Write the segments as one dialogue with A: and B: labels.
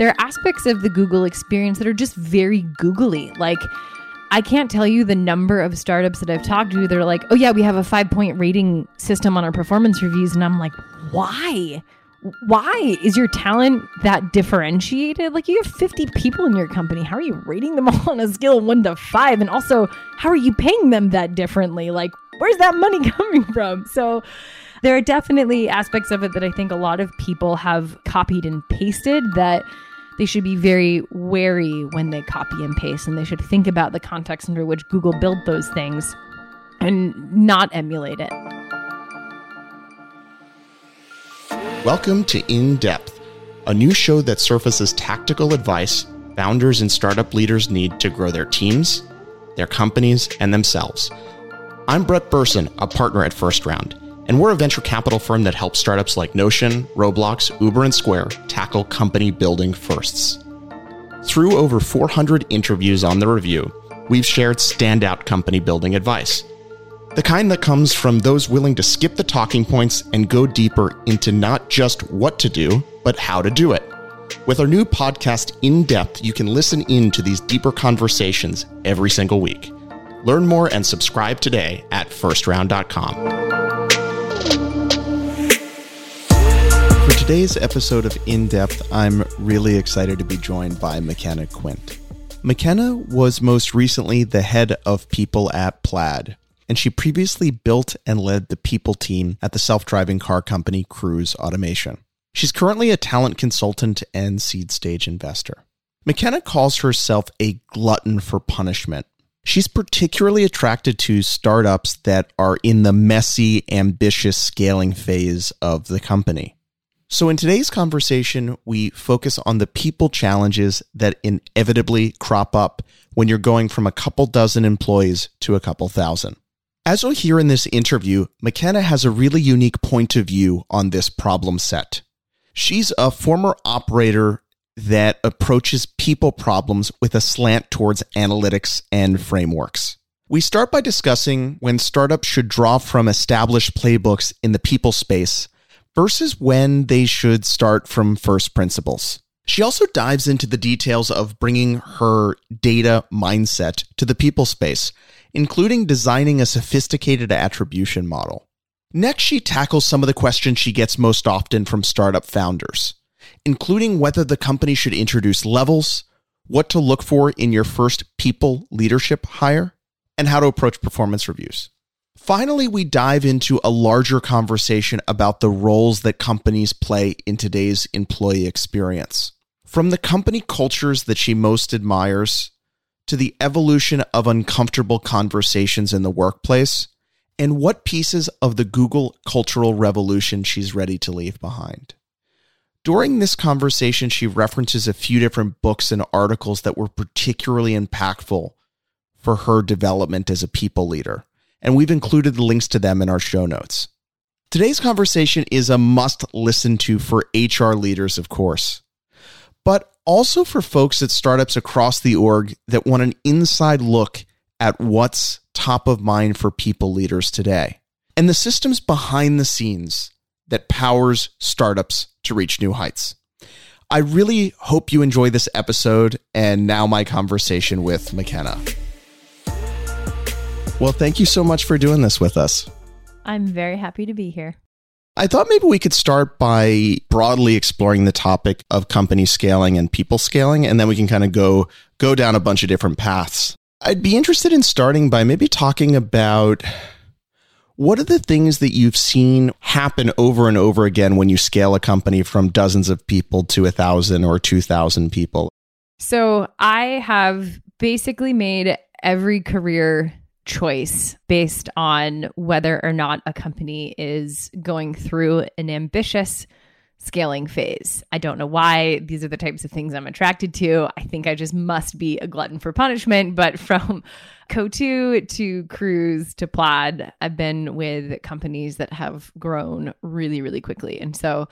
A: there are aspects of the Google experience that are just very googly. Like I can't tell you the number of startups that I've talked to. They're like, "Oh yeah, we have a five point rating system on our performance reviews," and I'm like, "Why? Why is your talent that differentiated? Like you have 50 people in your company. How are you rating them all on a scale of one to five? And also, how are you paying them that differently? Like, where's that money coming from?" So. There are definitely aspects of it that I think a lot of people have copied and pasted that they should be very wary when they copy and paste and they should think about the context under which Google built those things and not emulate it.
B: Welcome to In Depth, a new show that surfaces tactical advice founders and startup leaders need to grow their teams, their companies, and themselves. I'm Brett Berson, a partner at First Round and we're a venture capital firm that helps startups like Notion, Roblox, Uber, and Square tackle company building firsts. Through over 400 interviews on the review, we've shared standout company building advice. The kind that comes from those willing to skip the talking points and go deeper into not just what to do, but how to do it. With our new podcast, In Depth, you can listen in to these deeper conversations every single week. Learn more and subscribe today at firstround.com. today's episode of In Depth, I'm really excited to be joined by McKenna Quint. McKenna was most recently the head of people at Plaid, and she previously built and led the people team at the self driving car company Cruise Automation. She's currently a talent consultant and seed stage investor. McKenna calls herself a glutton for punishment. She's particularly attracted to startups that are in the messy, ambitious scaling phase of the company. So, in today's conversation, we focus on the people challenges that inevitably crop up when you're going from a couple dozen employees to a couple thousand. As you'll hear in this interview, McKenna has a really unique point of view on this problem set. She's a former operator that approaches people problems with a slant towards analytics and frameworks. We start by discussing when startups should draw from established playbooks in the people space versus when they should start from first principles. She also dives into the details of bringing her data mindset to the people space, including designing a sophisticated attribution model. Next, she tackles some of the questions she gets most often from startup founders, including whether the company should introduce levels, what to look for in your first people leadership hire, and how to approach performance reviews. Finally, we dive into a larger conversation about the roles that companies play in today's employee experience. From the company cultures that she most admires to the evolution of uncomfortable conversations in the workplace, and what pieces of the Google cultural revolution she's ready to leave behind. During this conversation, she references a few different books and articles that were particularly impactful for her development as a people leader and we've included the links to them in our show notes. Today's conversation is a must listen to for HR leaders, of course, but also for folks at startups across the org that want an inside look at what's top of mind for people leaders today and the systems behind the scenes that powers startups to reach new heights. I really hope you enjoy this episode and now my conversation with McKenna. Well, thank you so much for doing this with us.
A: I'm very happy to be here.
B: I thought maybe we could start by broadly exploring the topic of company scaling and people scaling, and then we can kind of go go down a bunch of different paths. I'd be interested in starting by maybe talking about what are the things that you've seen happen over and over again when you scale a company from dozens of people to a thousand or two thousand people?
A: So I have basically made every career choice based on whether or not a company is going through an ambitious scaling phase. I don't know why these are the types of things I'm attracted to. I think I just must be a glutton for punishment. But from Coatue to Cruise to Plaid, I've been with companies that have grown really, really quickly. And so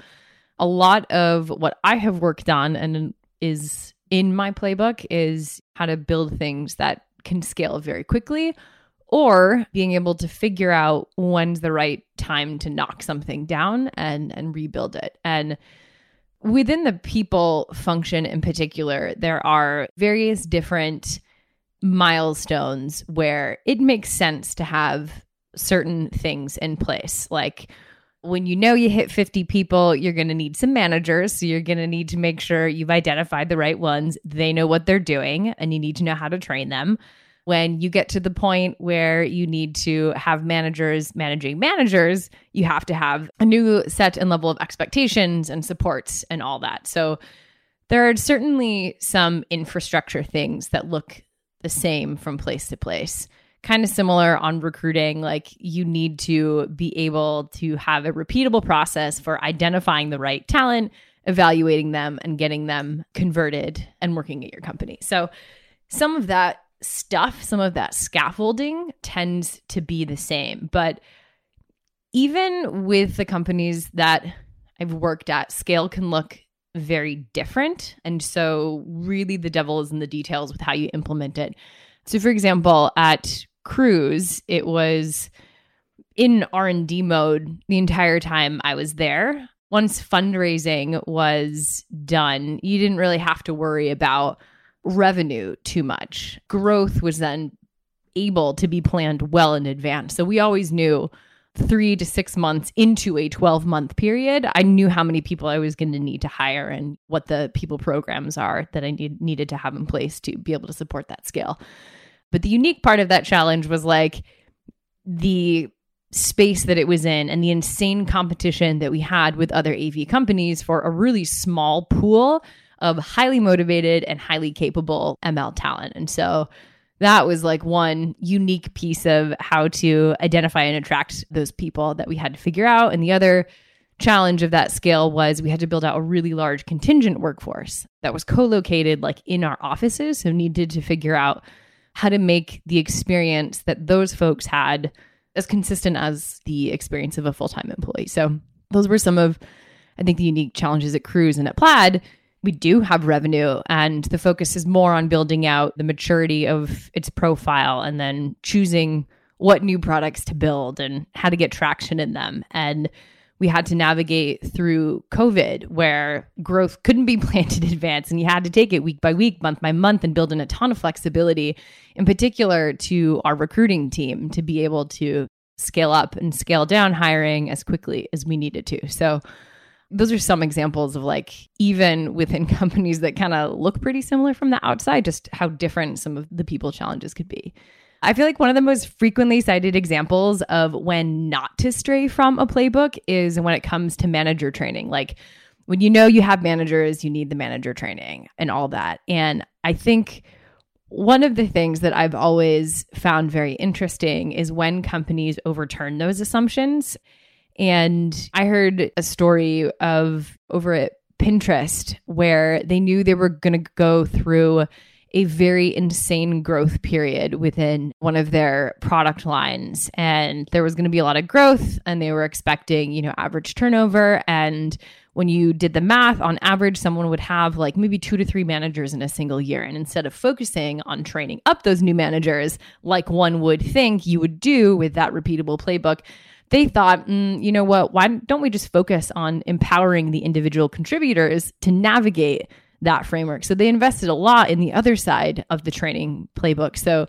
A: a lot of what I have worked on and is in my playbook is how to build things that can scale very quickly or being able to figure out when's the right time to knock something down and and rebuild it and within the people function in particular, there are various different milestones where it makes sense to have certain things in place. Like when you know you hit 50 people, you're going to need some managers. So you're going to need to make sure you've identified the right ones. They know what they're doing, and you need to know how to train them. When you get to the point where you need to have managers managing managers, you have to have a new set and level of expectations and supports and all that. So there are certainly some infrastructure things that look the same from place to place kind of similar on recruiting. Like you need to be able to have a repeatable process for identifying the right talent, evaluating them, and getting them converted and working at your company. So some of that stuff, some of that scaffolding tends to be the same. But even with the companies that I've worked at, scale can look very different. And so, really, the devil is in the details with how you implement it. So, for example, at Cruise, it was in R&D mode the entire time I was there. Once fundraising was done, you didn't really have to worry about revenue too much. Growth was then able to be planned well in advance. So we always knew three to six months into a 12 month period, I knew how many people I was going to need to hire and what the people programs are that I need, needed to have in place to be able to support that scale. But the unique part of that challenge was like the space that it was in and the insane competition that we had with other AV companies for a really small pool of highly motivated and highly capable ML talent. And so that was like one unique piece of how to identify and attract those people that we had to figure out. And the other challenge of that scale was we had to build out a really large contingent workforce that was co-located like in our offices so needed to figure out how to make the experience that those folks had as consistent as the experience of a full-time employee. So those were some of I think the unique challenges at Cruise and at Plaid. We do have revenue and the focus is more on building out the maturity of its profile and then choosing what new products to build and how to get traction in them. And we had to navigate through COVID where growth couldn't be planned in advance and you had to take it week by week, month by month, and build in a ton of flexibility, in particular to our recruiting team to be able to scale up and scale down hiring as quickly as we needed to. So, those are some examples of like even within companies that kind of look pretty similar from the outside, just how different some of the people challenges could be. I feel like one of the most frequently cited examples of when not to stray from a playbook is when it comes to manager training. Like when you know you have managers, you need the manager training and all that. And I think one of the things that I've always found very interesting is when companies overturn those assumptions. And I heard a story of over at Pinterest where they knew they were going to go through a very insane growth period within one of their product lines. And there was going to be a lot of growth and they were expecting you know average turnover. And when you did the math on average someone would have like maybe 2 to 3 managers in a single year. And instead of focusing on training up those new managers like one would think you would do with that repeatable playbook they thought, mm, you know what, why don't we just focus on empowering the individual contributors to navigate that framework. So they invested a lot in the other side of the training playbook. So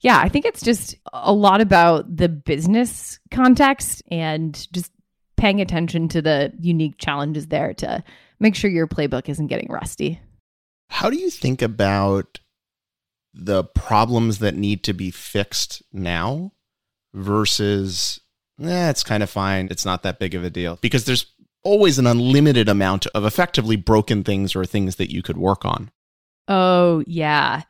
A: yeah, I think it's just a lot about the business context and just paying attention to the unique challenges there to make sure your playbook isn't getting rusty.
B: How do you think about the problems that need to be fixed now versus eh, it's kind of fine. It's not that big of a deal because there's always an unlimited amount of effectively broken things or things that you could work on.
A: Oh, yeah.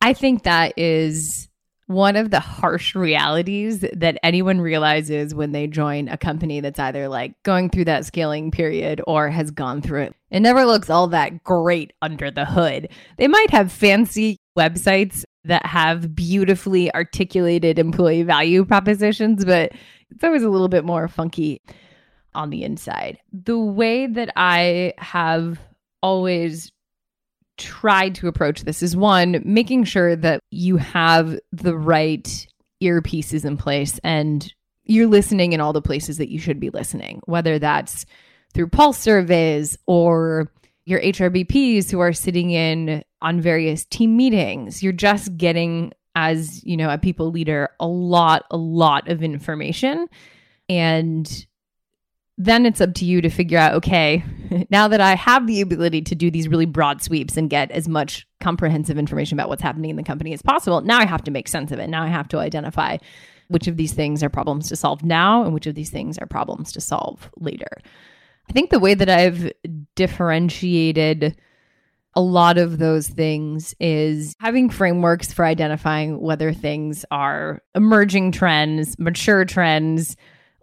A: I think that is one of the harsh realities that anyone realizes when they join a company that's either like going through that scaling period or has gone through it. It never looks all that great under the hood. They might have fancy websites that have beautifully articulated employee value propositions, but it's always a little bit more funky on the inside. The way that I have always tried to approach this is one, making sure that you have the right earpieces in place and you're listening in all the places that you should be listening, whether that's through pulse surveys or your HRBPs who are sitting in on various team meetings. You're just getting as, you know, a people leader a lot a lot of information and then it's up to you to figure out okay, now that I have the ability to do these really broad sweeps and get as much comprehensive information about what's happening in the company as possible, now I have to make sense of it. Now I have to identify which of these things are problems to solve now and which of these things are problems to solve later. I think the way that I've differentiated a lot of those things is having frameworks for identifying whether things are emerging trends, mature trends,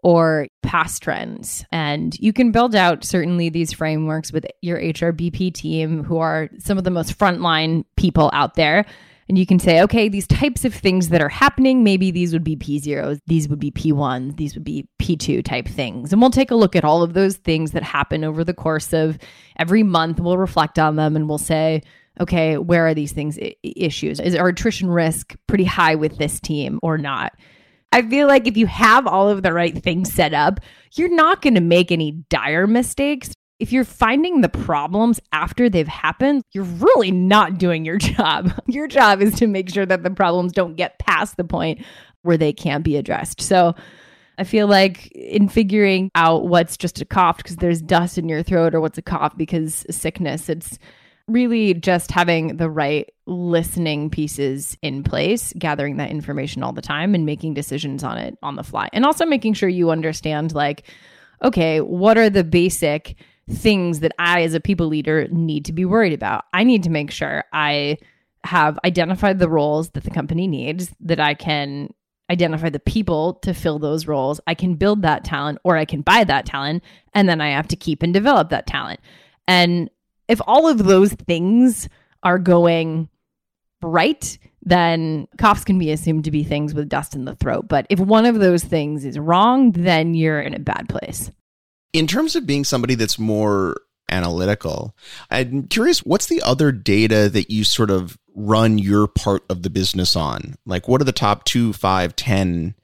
A: or past trends. And you can build out certainly these frameworks with your HRBP team, who are some of the most frontline people out there. And you can say, okay, these types of things that are happening, maybe these would be P0s, these would be P1s, these would be P2 type things. And we'll take a look at all of those things that happen over the course of every month. We'll reflect on them and we'll say, okay, where are these things I- issues? Is our attrition risk pretty high with this team or not? I feel like if you have all of the right things set up, you're not going to make any dire mistakes. If you're finding the problems after they've happened, you're really not doing your job. Your job is to make sure that the problems don't get past the point where they can't be addressed. So, I feel like in figuring out what's just a cough because there's dust in your throat or what's a cough because sickness, it's really just having the right listening pieces in place, gathering that information all the time and making decisions on it on the fly. And also making sure you understand, like, okay, what are the basic things that I, as a people leader, need to be worried about? I need to make sure I have identified the roles that the company needs, that I can identify the people to fill those roles. I can build that talent or I can buy that talent. And then I have to keep and develop that talent. And if all of those things are going right, then coughs can be assumed to be things with dust in the throat. But if one of those things is wrong, then you're in a bad place.
B: In terms of being somebody that's more analytical, I'm curious what's the other data that you sort of run your part of the business on? Like, what are the top two, five, ten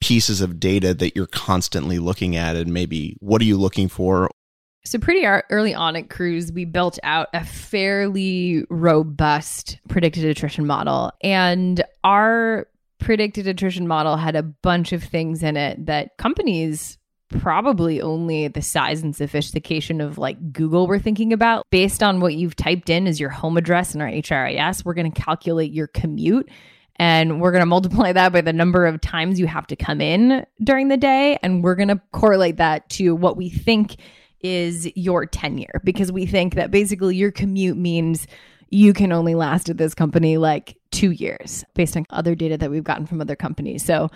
B: pieces of data that you're constantly looking at? And maybe what are you looking for
A: so, pretty early on at Cruise, we built out a fairly robust predicted attrition model. And our predicted attrition model had a bunch of things in it that companies probably only the size and sophistication of like Google we're thinking about. Based on what you've typed in as your home address in our HRIS, we're going to calculate your commute and we're going to multiply that by the number of times you have to come in during the day. And we're going to correlate that to what we think is your tenure because we think that basically your commute means you can only last at this company like two years based on other data that we've gotten from other companies. So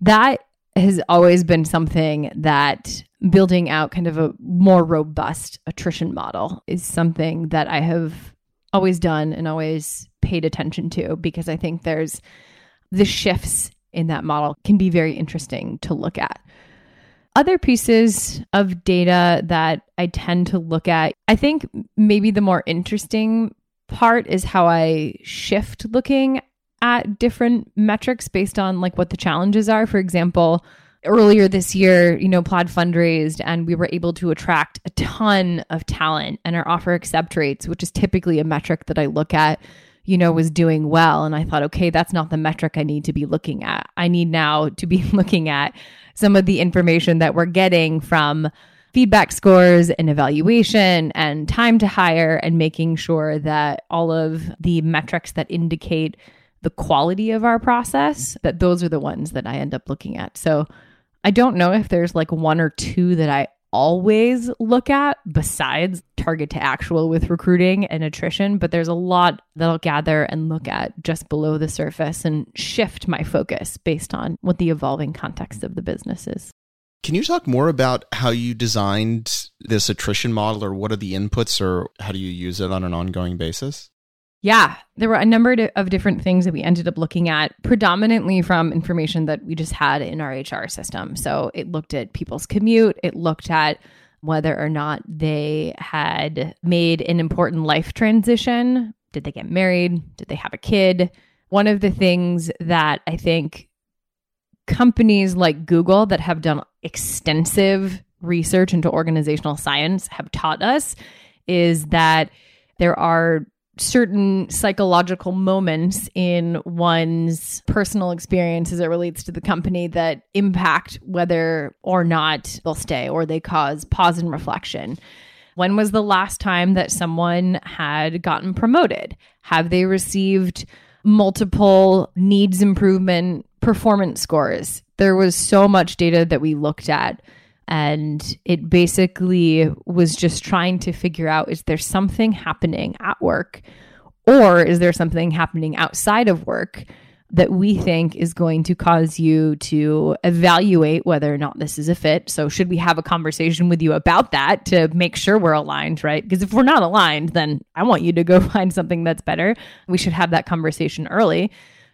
A: that has always been something that building out kind of a more robust attrition model is something that I have always done and always paid attention to because I think there's the shifts in that model can be very interesting to look at. Other pieces of data that I tend to look at, I think maybe the more interesting part is how I shift looking at different metrics based on like what the challenges are. For example, earlier this year, you know, Plaid fundraised and we were able to attract a ton of talent and our offer accept rates, which is typically a metric that I look at, you know, was doing well. And I thought, okay, that's not the metric I need to be looking at. I need now to be looking at some of the information that we're getting from feedback scores and evaluation and time to hire and making sure that all of the metrics that indicate the quality of our process that those are the ones that I end up looking at. So I don't know if there's like one or two that I always look at besides target to actual with recruiting and attrition, but there's a lot that I'll gather and look at just below the surface and shift my focus based on what the evolving context of the business is.
B: Can you talk more about how you designed this attrition model or what are the inputs or how do you use it on an ongoing basis?
A: Yeah, there were a number of different things that we ended up looking at, predominantly from information that we just had in our HR system. So it looked at people's commute, it looked at whether or not they had made an important life transition. Did they get married? Did they have a kid? One of the things that I think companies like Google that have done extensive research into organizational science have taught us is that there are certain psychological moments in one's personal experience as it relates to the company that impact whether or not they'll stay or they cause pause and reflection. When was the last time that someone had gotten promoted? Have they received multiple needs improvement performance scores? There was so much data that we looked at and it basically was just trying to figure out is there something happening at work or is there something happening outside of work that we think is going to cause you to evaluate whether or not this is a fit. So, should we have a conversation with you about that to make sure we're aligned, right? Because if we're not aligned, then I want you to go find something that's better. We should have that conversation early.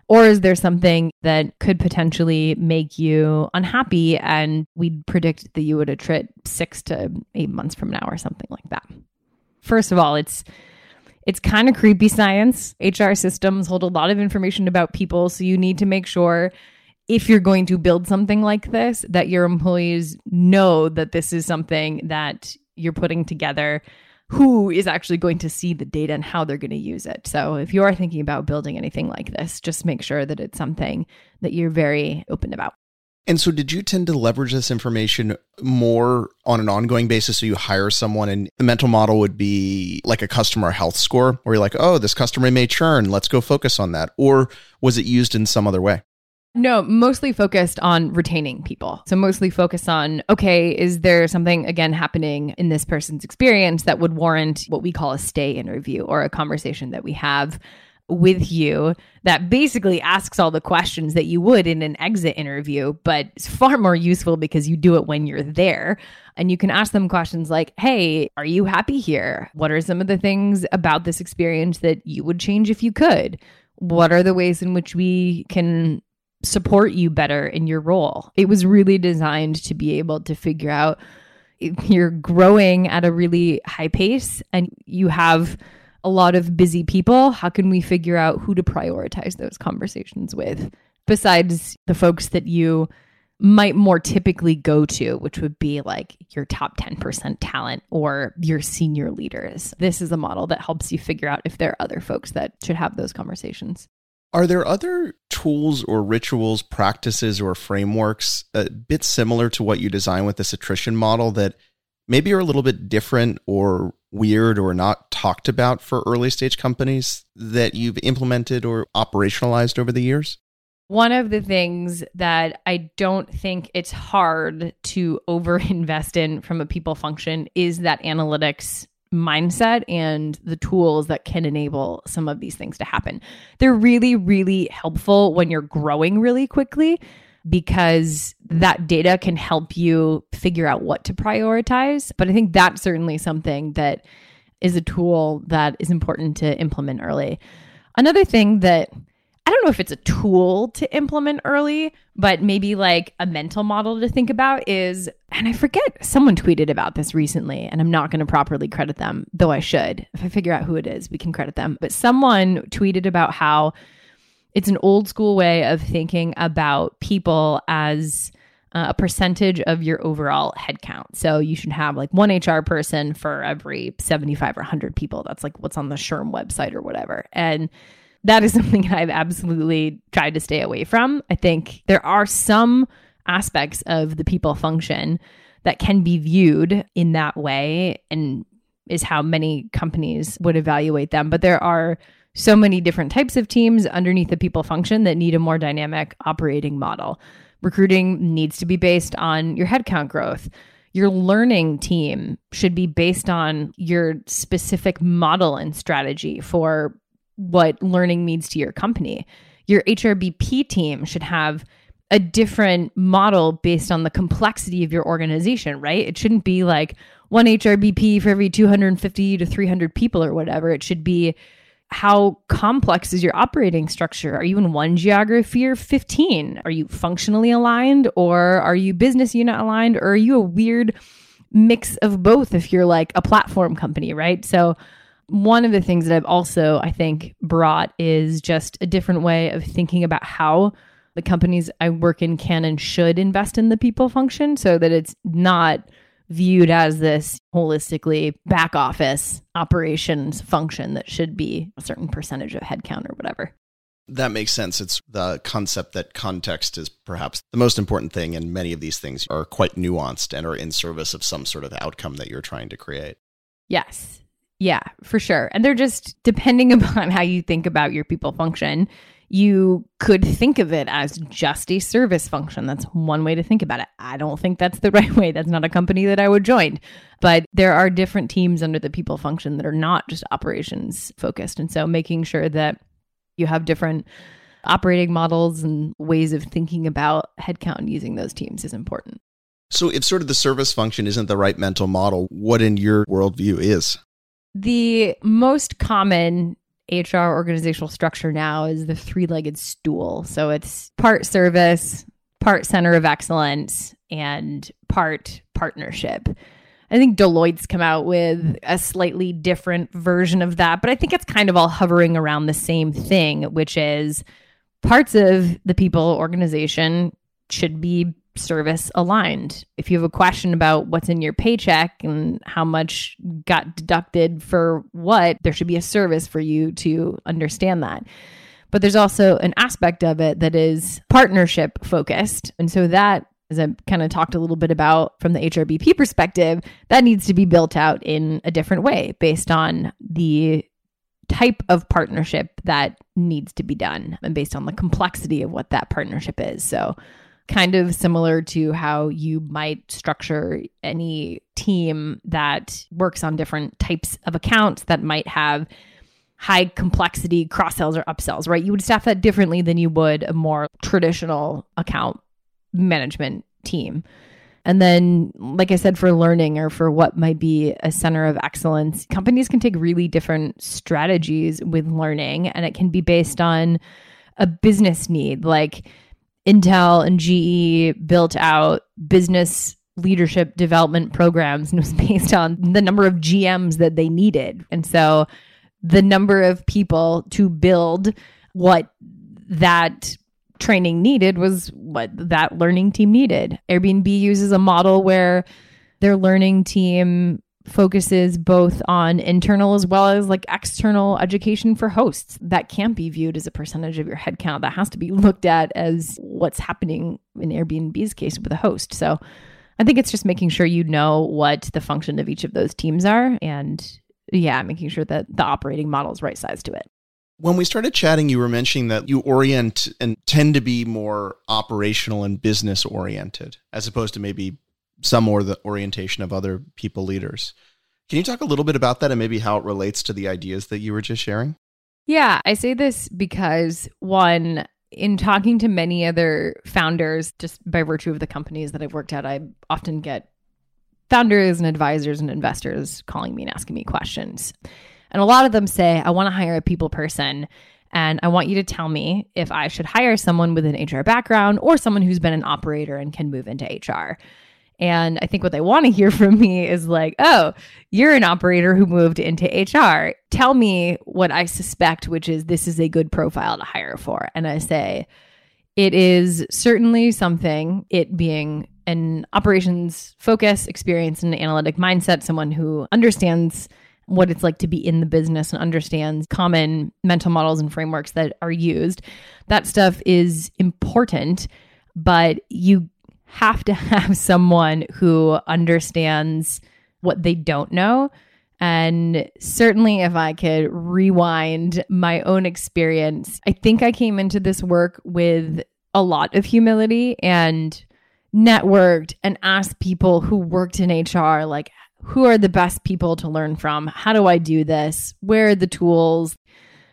A: Or is there something that could potentially make you unhappy and we'd predict that you would attrit six to eight months from now or something like that? First of all, it's it's kind of creepy science. HR systems hold a lot of information about people, so you need to make sure if you're going to build something like this that your employees know that this is something that you're putting together who is actually going to see the data and how they're going to use it. So if you are thinking about building anything like this, just make sure that it's something that you're very open about.
B: And so, did you tend to leverage this information more on an ongoing basis? So, you hire someone, and the mental model would be like a customer health score, where you're like, oh, this customer may churn. Let's go focus on that. Or was it used in some other way?
A: No, mostly focused on retaining people. So, mostly focused on okay, is there something again happening in this person's experience that would warrant what we call a stay interview or a conversation that we have with you that basically asks all the questions that you would in an exit interview, but it's far more useful because you do it when you're there. And you can ask them questions like, Hey, are you happy here? What are some of the things about this experience that you would change if you could? What are the ways in which we can support you better in your role. It was really designed to be able to figure out you're growing at a really high pace and you have a lot of busy people. How can we figure out who to prioritize those conversations with besides the folks that you might more typically go to, which would be like your top 10% talent or your senior leaders. This is a model that helps you figure out if there are other folks that should have those conversations.
B: Are there other tools or rituals, practices, or frameworks a bit similar to what you design with this attrition model that maybe are a little bit different or weird or not talked about for early stage companies that you've implemented or operationalized over the years?
A: One of the things that I don't think it's hard to overinvest in from a people function is that analytics mindset and the tools that can enable some of these things to happen. They're really, really helpful when you're growing really quickly because that data can help you figure out what to prioritize. But I think that's certainly something that is a tool that is important to implement early. Another thing that I don't know if it's a tool to implement early, but maybe like a mental model to think about is, and I forget, someone tweeted about this recently, and I'm not going to properly credit them, though I should. If I figure out who it is, we can credit them. But someone tweeted about how it's an old school way of thinking about people as uh, a percentage of your overall headcount. So you should have like one HR person for every 75 or 100 people. That's like what's on the SHRM website or whatever. And that is something I've absolutely tried to stay away from. I think there are some aspects of the people function that can be viewed in that way and is how many companies would evaluate them. But there are so many different types of teams underneath the people function that need a more dynamic operating model. Recruiting needs to be based on your headcount growth. Your learning team should be based on your specific model and strategy for what learning means to your company. Your HRBP team should have a different model based on the complexity of your organization, right? It shouldn't be like one HRBP for every 250 to 300 people or whatever. It should be how complex is your operating structure? Are you in one geography or 15? Are you functionally aligned or are you business unit aligned or are you a weird mix of both if you're like a platform company, right? So one of the things that I've also, I think, brought is just a different way of thinking about how the companies I work in can and should invest in the people function so that it's not viewed as this holistically back office operations function that should be a certain percentage of headcount or whatever.
B: That makes sense. It's the concept that context is perhaps the most important thing, and many of these things are quite nuanced and are in service of some sort of outcome that you're trying to create.
A: Yes. Yeah, for sure. And they're just depending upon how you think about your people function, you could think of it as just a service function. That's one way to think about it. I don't think that's the right way. That's not a company that I would join. But there are different teams under the people function that are not just operations focused. And so making sure that you have different operating models and ways of thinking about headcount and using those teams is important.
B: So, if sort of the service function isn't the right mental model, what in your worldview is?
A: The most common HR organizational structure now is the three legged stool. So, it's part service, part center of excellence, and part partnership. I think Deloitte's come out with a slightly different version of that, but I think it's kind of all hovering around the same thing, which is parts of the people organization should be service aligned. If you have a question about what's in your paycheck and how much got deducted for what, there should be a service for you to understand that. But there's also an aspect of it that is partnership focused. And so that as I kind of talked a little bit about from the HRBP perspective, that needs to be built out in a different way based on the type of partnership that needs to be done and based on the complexity of what that partnership is. So, kind of similar to how you might structure any team that works on different types of accounts that might have high complexity cross sells or upsells, right? You would staff that differently than you would a more traditional account management team. And then, like I said, for learning or for what might be a center of excellence, companies can take really different strategies with learning, and it can be based on a business need. Like Intel and GE built out business leadership development programs, and was based on the number of GMs that they needed. And so, the number of people to build what that training needed was what that learning team needed. Airbnb uses a model where their learning team focuses both on internal as well as like external education for hosts. That can't be viewed as a percentage of your headcount. That has to be looked at as what's happening in Airbnb's case with a host. So I think it's just making sure you know what the function of each of those teams are and yeah, making sure that the operating model is right sized to it.
B: When we started chatting, you were mentioning that you orient and tend to be more operational and business oriented, as opposed to maybe some more the orientation of other people leaders. Can you talk a little bit about that and maybe how it relates to the ideas that you were just sharing?
A: Yeah, I say this because one, in talking to many other founders, just by virtue of the companies that I've worked at, I often get founders and advisors and investors calling me and asking me questions. And a lot of them say, I want to hire a people person. And I want you to tell me if I should hire someone with an HR background or someone who's been an operator and can move into HR. And I think what they want to hear from me is like, oh, you're an operator who moved into HR. Tell me what I suspect, which is this is a good profile to hire for. And I say, it is certainly something, it being an operations focus, experience, and analytic mindset, someone who understands what it's like to be in the business and understands common mental models and frameworks that are used. That stuff is important, but you have to have someone who understands what they don't know. And certainly, if I could rewind my own experience, I think I came into this work with a lot of humility and networked and asked people who worked in HR, like, who are the best people to learn from? How do I do this? Where are the tools?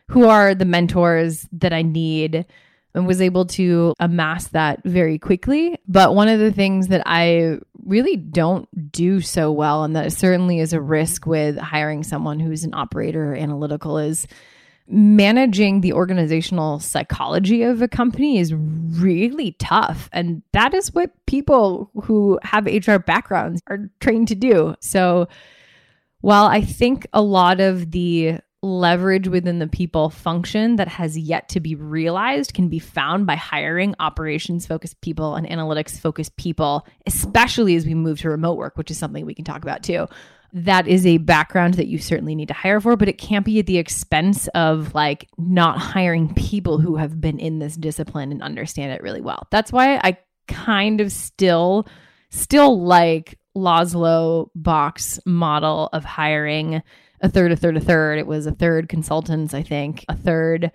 A: Who are the mentors that I need? And was able to amass that very quickly. But one of the things that I really don't do so well, and that certainly is a risk with hiring someone who's an operator or analytical, is managing the organizational psychology of a company is really tough. And that is what people who have HR backgrounds are trained to do. So while I think a lot of the leverage within the people function that has yet to be realized can be found by hiring operations focused people and analytics focused people, especially as we move to remote work, which is something we can talk about too. That is a background that you certainly need to hire for, but it can't be at the expense of like not hiring people who have been in this discipline and understand it really well. That's why I kind of still still like Laszlo Bock's model of hiring a third, a third, a third. It was a third consultants, I think, a third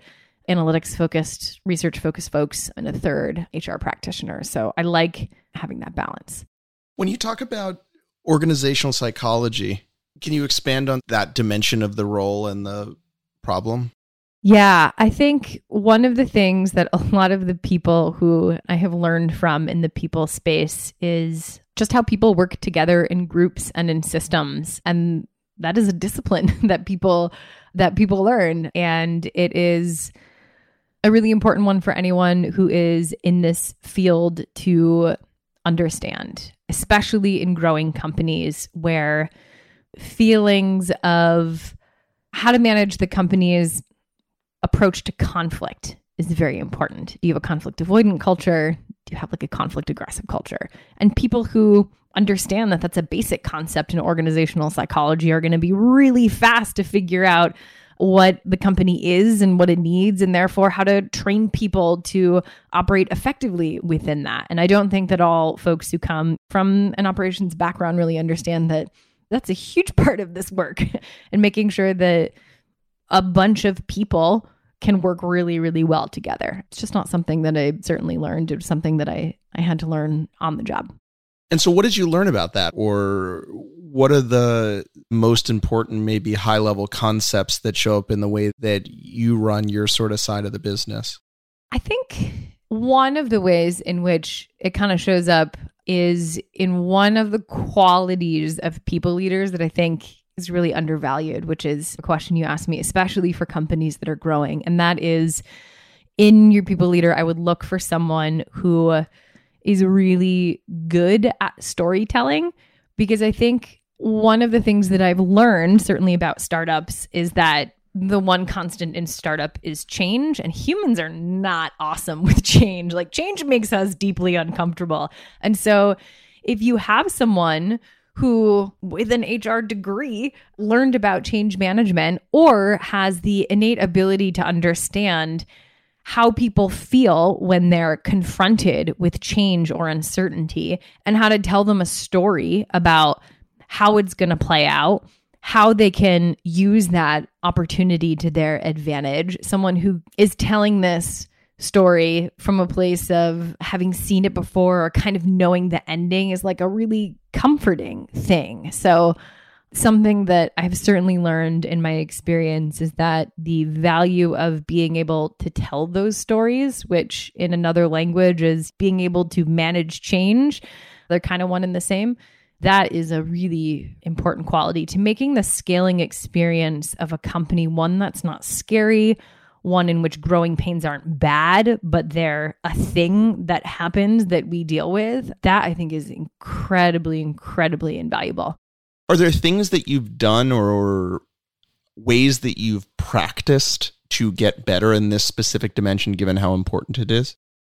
A: analytics focused, research focused folks, and a third HR practitioner. So I like having that balance.
B: When you talk about organizational psychology, can you expand on that dimension of the role and the problem?
A: Yeah, I think one of the things that a lot of the people who I have learned from in the people space is just how people work together in groups and in systems and that is a discipline that people that people learn and it is a really important one for anyone who is in this field to understand especially in growing companies where feelings of how to manage the company's approach to conflict is very important. Do you have a conflict avoidant culture? Do you have like a conflict aggressive culture? And people who understand that that's a basic concept in organizational psychology are going to be really fast to figure out what the company is and what it needs, and therefore how to train people to operate effectively within that. And I don't think that all folks who come from an operations background really understand that that's a huge part of this work and making sure that a bunch of people can work really, really well together. It's just not something that I certainly learned. It was something that I, I had to learn on the job.
B: And so, what did you learn about that? Or what are the most important, maybe high level concepts that show up in the way that you run your sort of side of the business?
A: I think one of the ways in which it kind of shows up is in one of the qualities of people leaders that I think is really undervalued, which is a question you asked me, especially for companies that are growing. And that is in your people leader, I would look for someone who is really good at storytelling because I think one of the things that I've learned, certainly about startups, is that the one constant in startup is change, and humans are not awesome with change. Like, change makes us deeply uncomfortable. And so, if you have someone who, with an HR degree, learned about change management or has the innate ability to understand how people feel when they're confronted with change or uncertainty and how to tell them a story about how it's going to play out, how they can use that opportunity to their advantage. Someone who is telling this story from a place of having seen it before or kind of knowing the ending is like a really comforting thing. So, something that I've certainly learned in my experience is that the value of being able to tell those stories, which in another language is being able to manage change, they're kind of one and the same. That is a really important quality to making the scaling experience of a company one that's not scary, one in which growing pains aren't bad, but they're a thing that happens that we deal with. That I think is incredibly, incredibly invaluable.
B: Are there things that you've done or, or ways that you've practiced to get better in this specific dimension, given how important it is?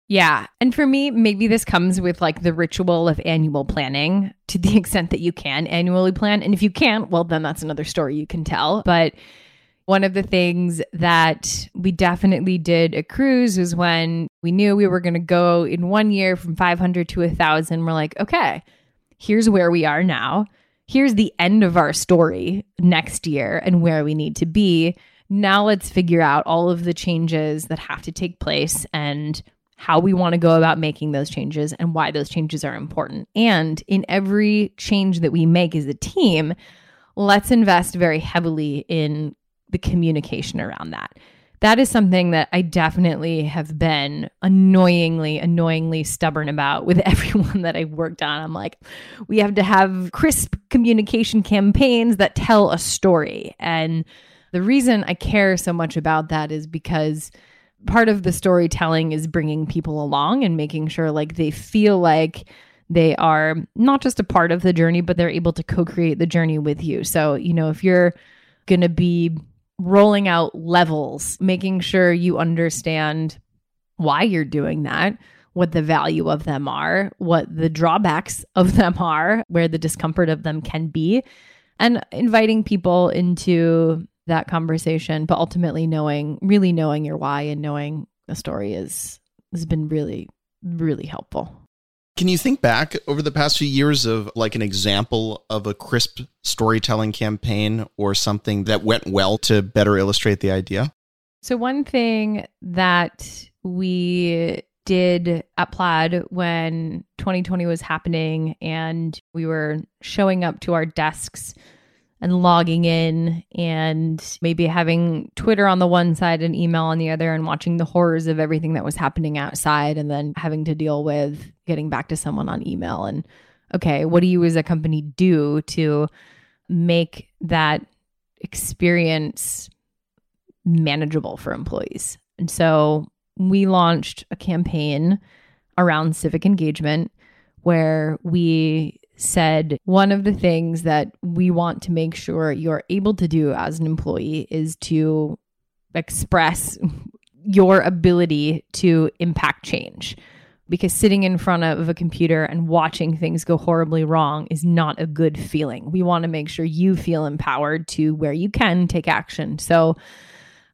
A: Yeah. And for me, maybe this comes with like the ritual of annual planning to the extent that you can annually plan. And if you can't, well, then that's another story you can tell. But one of the things that we definitely did at Cruise was when we knew we were going to go in one year from 500 to 1,000. We're like, okay, here's where we are now here's the end of our story next year and where we need to be. Now let's figure out all of the changes that have to take place and how we want to go about making those changes and why those changes are important. And in every change that we make as a team, let's invest very heavily in the communication around that that is something that I definitely have been annoyingly, annoyingly stubborn about with everyone that I've worked on. I'm like, we have to have crisp communication campaigns that tell a story. And the reason I care so much about that is because part of the storytelling is bringing people along and making sure like they feel like they are not just a part of the journey, but they're able to co create the journey with you. So, you know, if you're going to be rolling out levels, making sure you understand why you're doing that, what the value of them are, what the drawbacks of them are, where the discomfort of them can be, and inviting people into that conversation, but ultimately knowing, really knowing your why and knowing the story is has been really, really helpful.
B: Can you think back over the past few years of like an example of a crisp storytelling campaign or something that went well to better illustrate the idea?
A: So, one thing that we did at Plaid when 2020 was happening and we were showing up to our desks and logging in and maybe having Twitter on the one side and email on the other and watching the horrors of everything that was happening outside and then having to deal with getting back to someone on email and okay, what do you as a company do to make that experience manageable for employees? And so we launched a campaign around civic engagement where we said one of the things that we want to make sure you're able to do as an employee is to express your ability to impact change. Because sitting in front of a computer and watching things go horribly wrong is not a good feeling. We want to make sure you feel empowered to where you can take action. So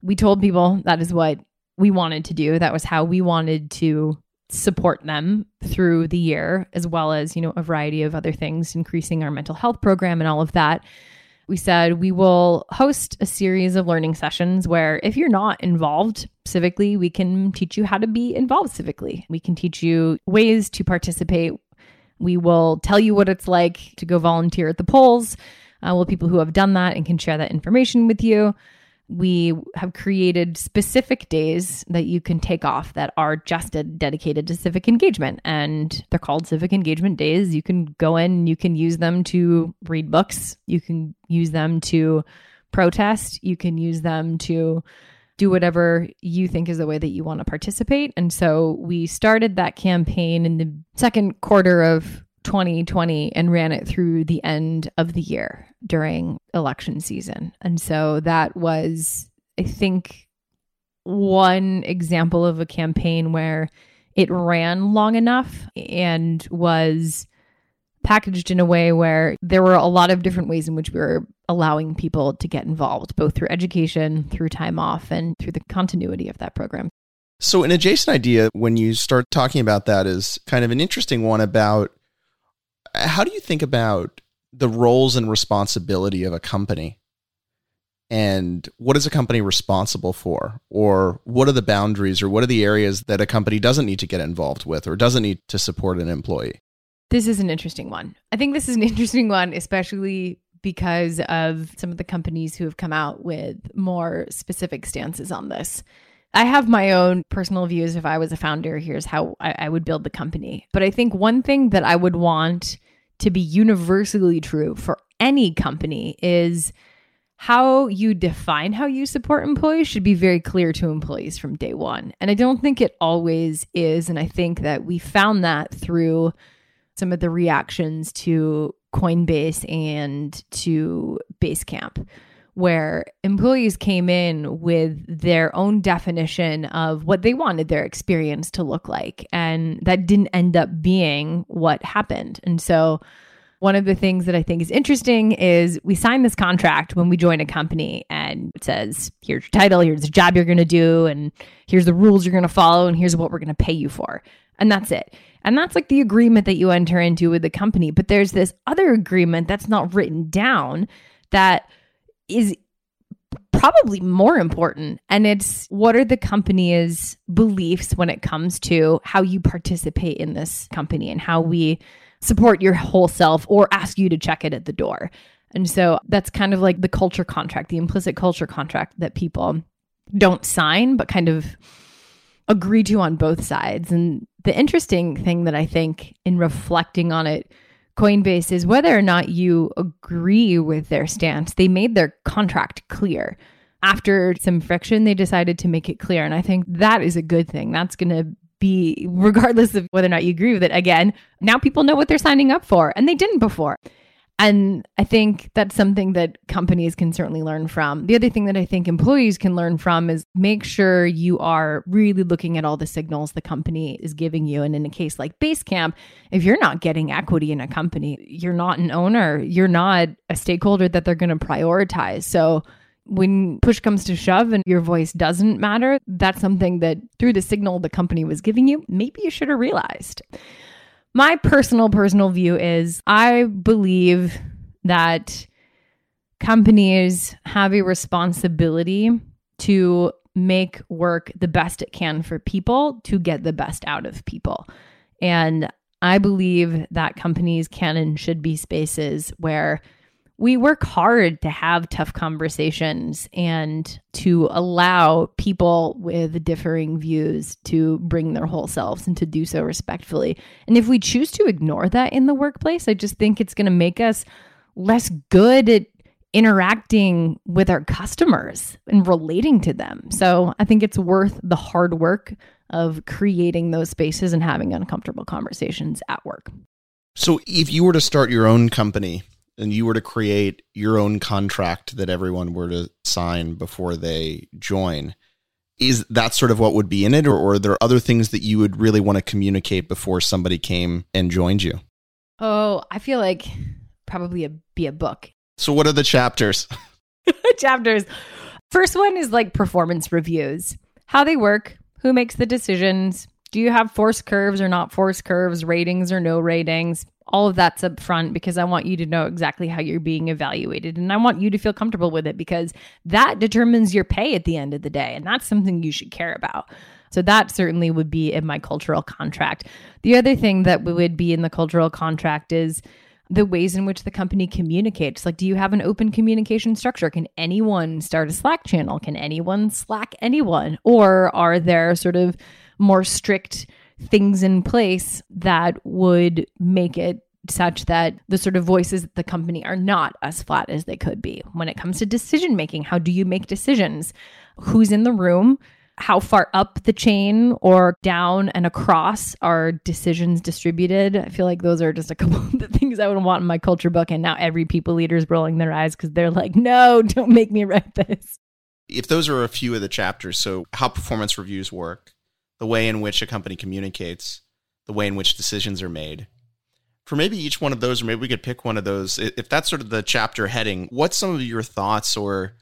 A: we told people that is what we wanted to do. That was how we wanted to support them through the year as well as you know a variety of other things increasing our mental health program and all of that. We said we will host a series of learning sessions where if you're not involved civically we can teach you how to be involved civically. We can teach you ways to participate. We will tell you what it's like to go volunteer at the polls. Uh, well people who have done that and can share that information with you we have created specific days that you can take off that are just dedicated to civic engagement. And they're called civic engagement days. You can go in you can use them to read books. You can use them to protest. You can use them to do whatever you think is the way that you want to participate. And so we started that campaign in the second quarter of 2020 and ran it through the end of the year during election season. And so that was, I think, one example of a campaign where it ran long enough and was packaged in a way where there were a lot of different ways in which we were allowing people to get involved, both through education, through time off, and through the continuity of that program.
B: So, an adjacent idea when you start talking about that is kind of an interesting one about how do you think about the roles and responsibility of a company? And what is a company responsible for? Or what are the boundaries or what are the areas that a company doesn't need to get involved with or doesn't need to support an employee?
A: This is an interesting one. I think this is an interesting one, especially because of some of the companies who have come out with more specific stances on this. I have my own personal views. If I was a founder, here's how I, I, would build the company. But I think one thing that I would want to be universally true for any company is how you define how you support employees should be very clear to employees from day one. And I don't think it always is. And I think that we found that through some of the reactions to Coinbase and to Basecamp, where employees came in with their own definition of what they wanted their experience to look like. And that didn't end up being what happened. And so, one of the things that I think is interesting is we sign this contract when we join a company and it says, here's your title, here's the job you're going to do, and here's the rules you're going to follow, and here's what we're going to pay you for. And that's it. And that's like the agreement that you enter into with the company. But there's this other agreement that's not written down that is probably more important. And it's what are the company's beliefs when it comes to how you participate in this company and how we support your whole self or ask you to check it at the door. And so that's kind of like the culture contract, the implicit culture contract that people don't sign, but kind of agree to on both sides. And the interesting thing that I think in reflecting on it, Coinbase is whether or not you agree with their stance, they made their contract clear. After some friction, they decided to make it clear. And I think that is a good thing. That's going to be, regardless of whether or not you agree with it, again, now people know what they're signing up for, and they didn't before. And I think that's something that companies can certainly learn from. The other thing that I think employees can learn from is make sure you are really looking at all the signals the company is giving you. And in a case like Basecamp, if you're not getting equity in a company, you're not an owner, you're not a stakeholder that they're going to prioritize. So when push comes to shove and your voice doesn't matter, that's something that through the signal the company was giving you, maybe you should have realized. My personal, personal view is I believe that companies have a responsibility to make work the best it can for people to get the best out of people. And I believe that companies can and should be spaces where we work hard to have tough conversations and to allow people with differing views to bring their whole selves and to do so respectfully. And if we choose to ignore that in the workplace, I just think it's going to make us less good at interacting with our customers and relating to them. So I think it's worth the hard work of creating those spaces and having uncomfortable conversations at work.
B: So if you were to start your own company, and you were to create your own contract that everyone were to sign before they join, is that sort of what would be in it, or, or are there other things that you would really want to communicate before somebody came and joined you?
A: Oh, I feel like probably a, be a book.
B: So, what are the chapters?
A: chapters. First one is like performance reviews, how they work, who makes the decisions, do you have force curves or not force curves, ratings or no ratings, all of that's up front because I want you to know exactly how you're being evaluated and I want you to feel comfortable with it because that determines your pay at the end of the day and that's something you should care about. So that certainly would be in my cultural contract. The other thing that would be in the cultural contract is the ways in which the company communicates. Like, do you have an open communication structure? Can anyone start a Slack channel? Can anyone Slack anyone? Or are there sort of more strict things in place that would make it such that the sort of voices at the company are not as flat as they could be. When it comes to decision making, how do you make decisions? Who's in the room? How far up the chain or down and across are decisions distributed? I feel like those are just a couple of the things I would want in my culture book. And now every people leader is rolling their eyes because they're like, no, don't make me write this.
B: If those are a few of the chapters, so how performance reviews work, the way in which a company communicates, the way in which decisions are made. For maybe each one of those, or maybe we could pick one of those. If that's sort of the chapter heading, what's some of your thoughts or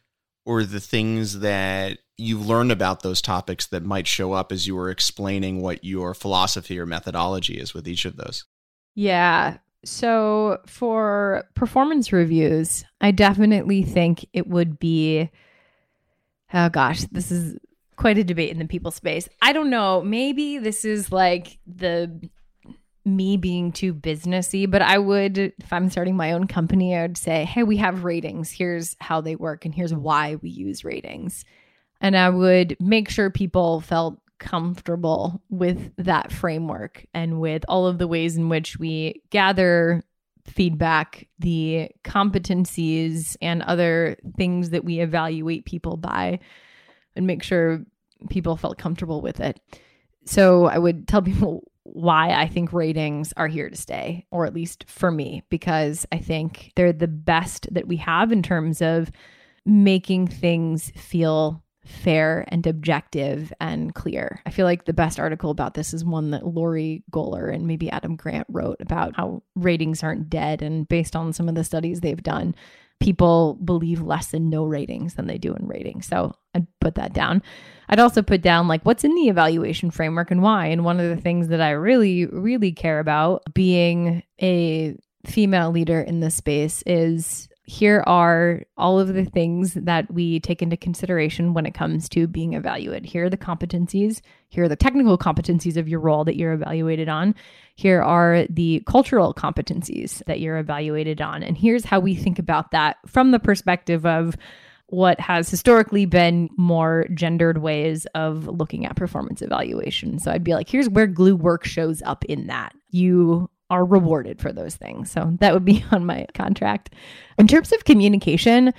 B: or the things that you've learned about those topics that might show up as you were explaining what your philosophy or methodology is with each of those?
A: Yeah. So for performance reviews, I definitely think it would be oh gosh, this is quite a debate in the people space. I don't know. Maybe this is like the me being too businessy, but I would, if I'm starting my own company, I would say, hey, we have ratings. Here's how they work, and here's why we use ratings. And I would make sure people felt comfortable with that framework and with all of the ways in which we gather feedback, the competencies, and other things that we evaluate people by and make sure people felt comfortable with it. So I would tell people why I think ratings are here to stay, or at least for me, because I think they're the best that we have in terms of making things feel fair and objective and clear. I feel like the best article about this is one that Lori Goler and maybe Adam Grant wrote about how ratings aren't dead. And based on some of the studies they've done, people believe less in no ratings than they do in ratings. So I'd put that down. I'd also put down like what's in the evaluation framework and why. And one of the things that I really, really care about being a female leader in this space is here are all of the things that we take into consideration when it comes to being evaluated. Here are the competencies. Here are the technical competencies of your role that you're evaluated on. Here are the cultural competencies that you're evaluated on. And here's how we think about that from the perspective of what has historically been more gendered ways of looking at performance evaluation. So I'd be like, here's where glue work shows up in that. You are rewarded for those things. So that would be on my contract. In terms of communication,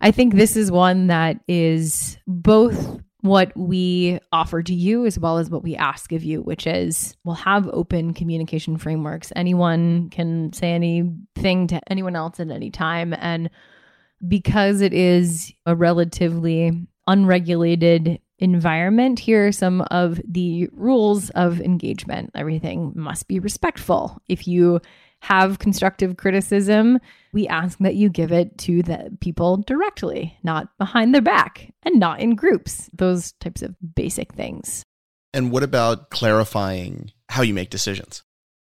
A: I think this is one that is both what we offer to you as well as what we ask of you, which is we'll have open communication frameworks. Anyone can say anything to anyone else at any time. And because it is a relatively unregulated environment, here are some of the rules of engagement. Everything must be respectful. If you have constructive criticism, we ask that you give it to the people directly, not behind their back and not in groups. Those types of basic things.
B: And what about clarifying how you make decisions?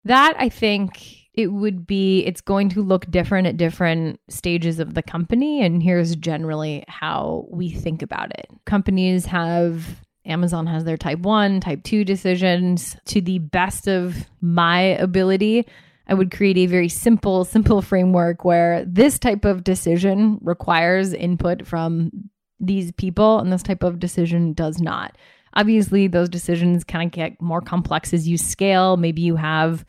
A: That I think it would be it's going to look different at different stages of the company and here's generally how we think about it. Companies have amazon has their type 1 type 2 decisions. To the best of my ability i would create a very simple simple framework where this type of decision requires input from these people and this type of decision does not. Obviously those decisions kind of get more complex as you scale. Maybe you have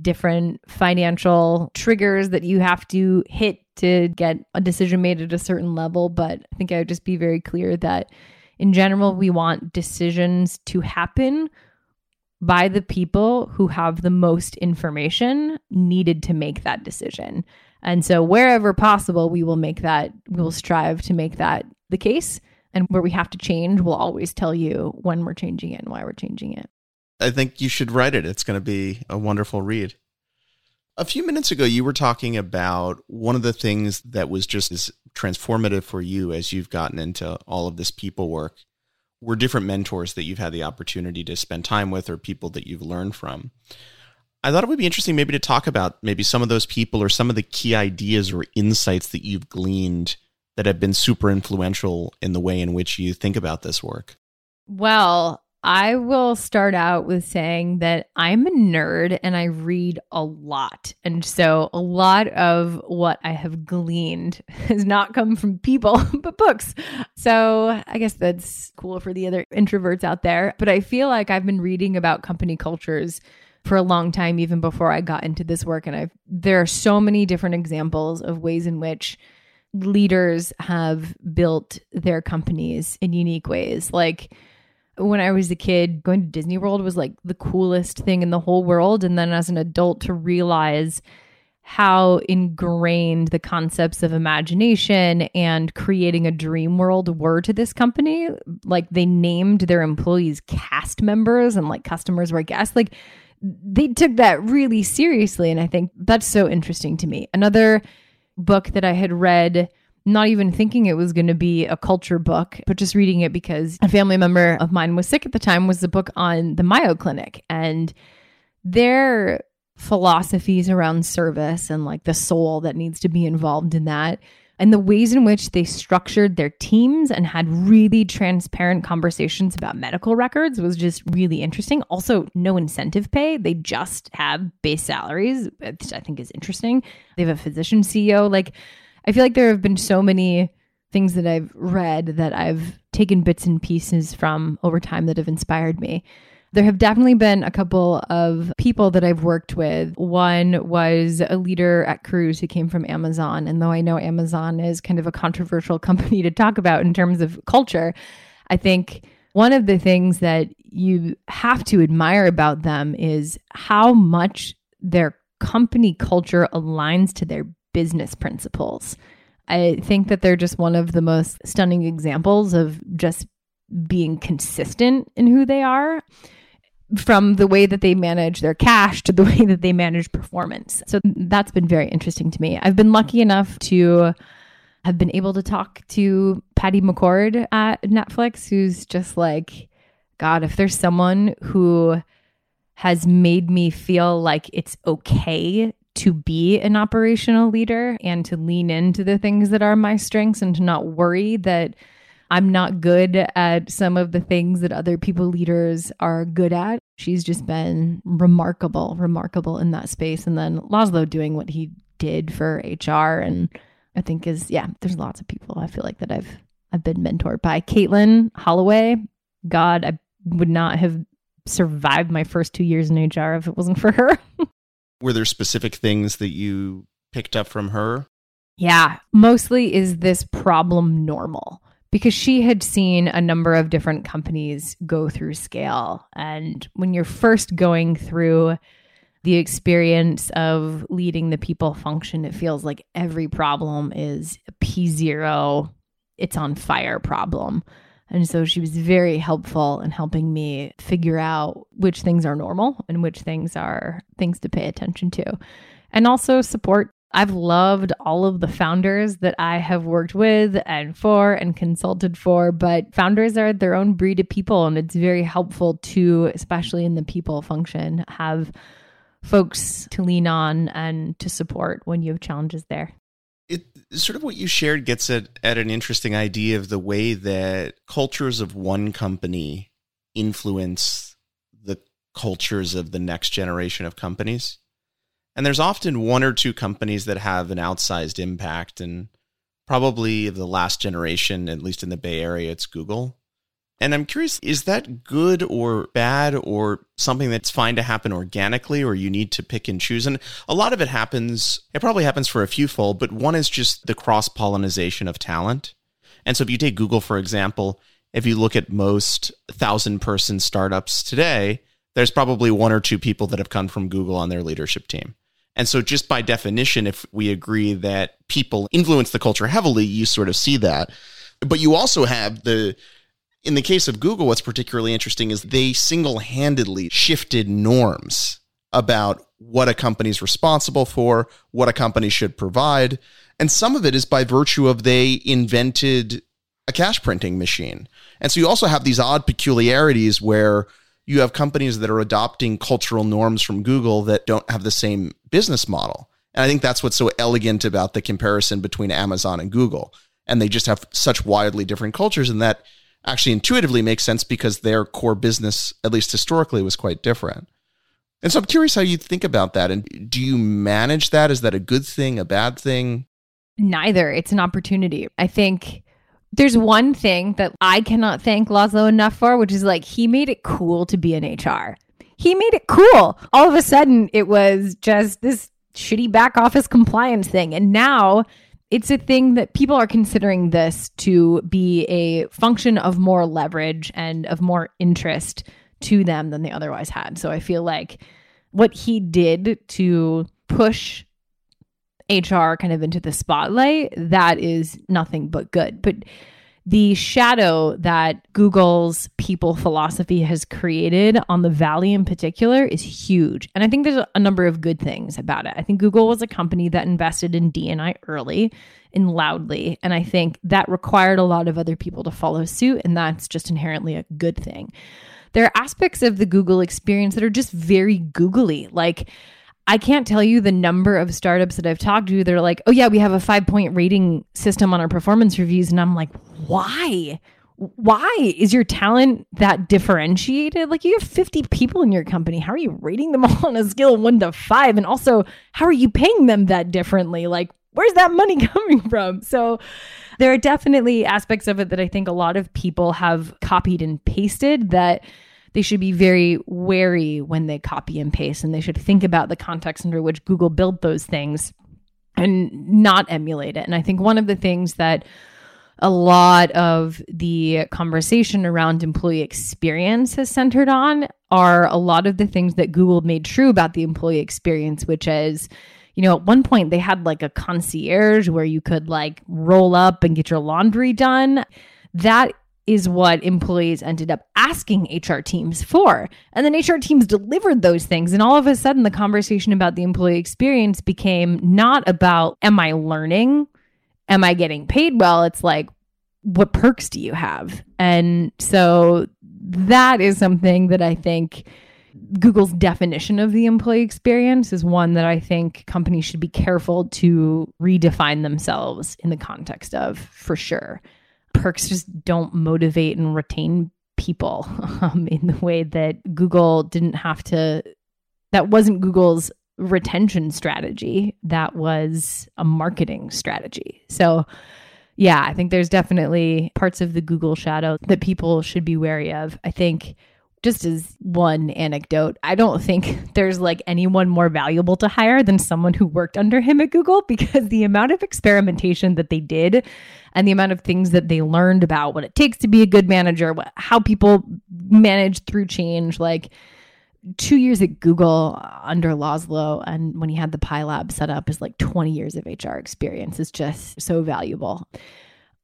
A: different financial triggers that you have to hit to get a decision made at a certain level. But I think I would just be very clear that in general, we want decisions to happen by the people who have the most information needed to make that decision. And so, wherever possible, we will make that, we will strive to make that the case. And where we have to change, we'll always tell you when we're changing it and why we're changing it.
B: I think you should write it. It's going to be a wonderful read. A few minutes ago, you were talking about one of the things that was just as transformative for you as you've gotten into all of this people work were different mentors that you've had the opportunity to spend time with or people that you've learned from. I thought it would be interesting maybe to talk about maybe some of those people or some of the key ideas or insights that you've gleaned that have been super influential in the way in which you think about this work.
A: Well, I will start out with saying that I'm a nerd and I read a lot. And so a lot of what I have gleaned has not come from people, but books. So I guess that's cool for the other introverts out there. But I feel like I've been reading about company cultures for a long time, even before I got into this work. And I've, there are so many different examples of ways in which leaders have built their companies in unique ways. Like, when I was a kid, going to Disney World was like the coolest thing in the whole world. And then as an adult, to realize how ingrained the concepts of imagination and creating a dream world were to this company. Like they named their employees cast members and like customers were guests. Like they took that really seriously. And I think that's so interesting to me. Another book that I had read not even thinking it was going to be a culture book, but just reading it because a family member of mine was sick at the time was the book on the Mayo Clinic and their philosophies around service and like the soul that needs to be involved in that and the ways in which they structured their teams and had really transparent conversations about medical records was just really interesting. Also, no incentive pay. They just have base salaries, which I think is interesting. They have a physician CEO. Like, I feel like there have been so many things that I've read that I've taken bits and pieces from over time that have inspired me. There have definitely been a couple of people that I've worked with. One was a leader at Cruise who came from Amazon. And though I know Amazon is kind of a controversial company to talk about in terms of culture, I think one of the things that you have to admire about them is how much their company culture aligns to their business principles. I think that they're just one of the most stunning examples of just being consistent in who they are from the way that they manage their cash to the way that they manage performance. So that's been very interesting to me. I've been lucky enough to have been able to talk to Patty McCord at Netflix, who's just like, God, if there's someone who has made me feel like it's okay to be an operational leader and to lean into the things that are my strengths and to not worry that I'm not good at some of the things that other people leaders are good at. She's just been remarkable, remarkable in that space. And then Laszlo doing what he did for HR and I think is yeah, there's lots of people I feel like that I've I've been mentored by. Caitlin Holloway, God, I would not have survived my first two years in HR if it wasn't for her.
B: Were there specific things that you picked up from her?
A: Yeah, mostly is this problem normal? because she had seen a number of different companies go through scale. And when you're first going through the experience of leading the people function, it feels like every problem is a P0, it's on fire problem. And so she was very helpful in helping me figure out which things are normal and which things are things to pay attention to. And also support. I've loved all of the founders that I have worked with and for and consulted for, but founders are their own breed of people. And it's very helpful to, especially in the people function, have folks to lean on and to support when you have challenges there.
B: It sort of what you shared gets at, at an interesting idea of the way that cultures of one company influence the cultures of the next generation of companies. And there's often one or two companies that have an outsized impact, and probably of the last generation, at least in the Bay Area, it's Google. And I'm curious, is that good or bad or something that's fine to happen organically or you need to pick and choose? And a lot of it happens, it probably happens for a few fold, but one is just the cross pollination of talent. And so if you take Google, for example, if you look at most thousand person startups today, there's probably one or two people that have come from Google on their leadership team. And so, just by definition, if we agree that people influence the culture heavily, you sort of see that. But you also have the in the case of Google, what's particularly interesting is they single handedly shifted norms about what a company's responsible for, what a company should provide. And some of it is by virtue of they invented a cash printing machine. And so you also have these odd peculiarities where you have companies that are adopting cultural norms from Google that don't have the same business model. And I think that's what's so elegant about the comparison between Amazon and Google. And they just have such wildly different cultures, and that actually intuitively makes sense because their core business, at least historically, was quite different. And so I'm curious how you think about that. And do you manage that? Is that a good thing, a bad thing?
A: Neither. It's an opportunity. I think there's one thing that I cannot thank Laszlo enough for, which is like he made it cool to be in HR. He made it cool. All of a sudden, it was just this shitty back office compliance thing. And now it's a thing that people are considering this to be a function of more leverage and of more interest to them than they otherwise had. So I feel like what he did to push HR kind of into the spotlight, that is nothing but good. But the shadow that Google's people philosophy has created on the Valley in particular is huge. And I think there's a number of good things about it. I think Google was a company that invested in DNI early and loudly. And I think that required a lot of other people to follow suit. And that's just inherently a good thing. There are aspects of the Google experience that are just very googly. Like, I can't tell you the number of startups that I've talked to. They're like, oh, yeah, we have a five point rating system on our performance reviews. And I'm like, why? Why is your talent that differentiated? Like, you have 50 people in your company. How are you rating them all on a scale of one to five? And also, how are you paying them that differently? Like, where's that money coming from? So, there are definitely aspects of it that I think a lot of people have copied and pasted that they should be very wary when they copy and paste and they should think about the context under which Google built those things and not emulate it. And I think one of the things that a lot of the conversation around employee experience has centered on are a lot of the things that Google made true about the employee experience, which is, you know, at one point they had like a concierge where you could like roll up and get your laundry done. That is what employees ended up asking HR teams for. And then HR teams delivered those things. And all of a sudden, the conversation about the employee experience became not about, am I learning? Am I getting paid well? It's like, what perks do you have? And so that is something that I think Google's definition of the employee experience is one that I think companies should be careful to redefine themselves in the context of for sure perks just don't motivate and retain people um, in the way that Google didn't have to. That wasn't Google's retention strategy. That was a marketing strategy. So, yeah, I think there's definitely parts of the Google shadow that people should be wary of. I think just as one anecdote, I don't think there's like anyone more valuable to hire than someone who worked under him at Google because the amount of experimentation that they did and the amount of things that they learned about what it takes to be a good manager, what, how people manage through change, like two years at Google under Laszlo and when he had the Pi Lab set up is like 20 years of HR experience is just so valuable.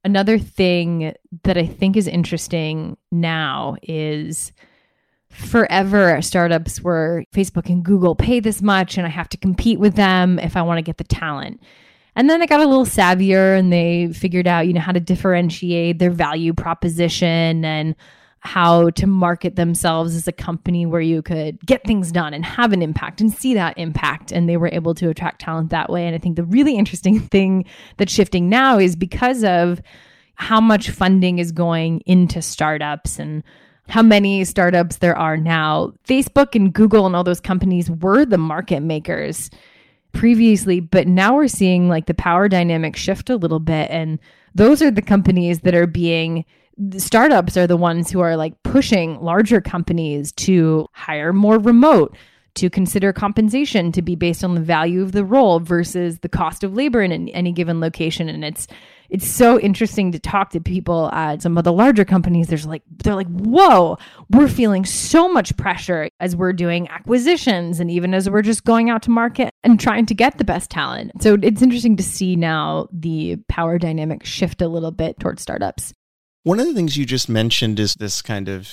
A: Another thing that I think is interesting now is forever startups were Facebook and Google pay this much and I have to compete with them if I want to get the talent. And then they got a little savvier and they figured out, you know, how to differentiate their value proposition and how to market themselves as a company where you could get things done and have an impact and see that impact. And they were able to attract talent that way. And I think the really interesting thing that's shifting now is because of how much funding is going into startups and how many startups there are now. Facebook and Google and all those companies were the market makers previously, but now we're seeing like the power dynamic shift a little bit. And those are the companies that are being startups are the ones who are like pushing larger companies to hire more remote to consider compensation to be based on the value of the role versus the cost of labor in any given location. And it's it's so interesting to talk to people at some of the larger companies. There's like they're like whoa we're feeling so much pressure as we're doing acquisitions and even as we're just going out to market and trying to get the best talent. So it's interesting to see now the power dynamic shift a little bit towards startups.
B: One of the things you just mentioned is this kind of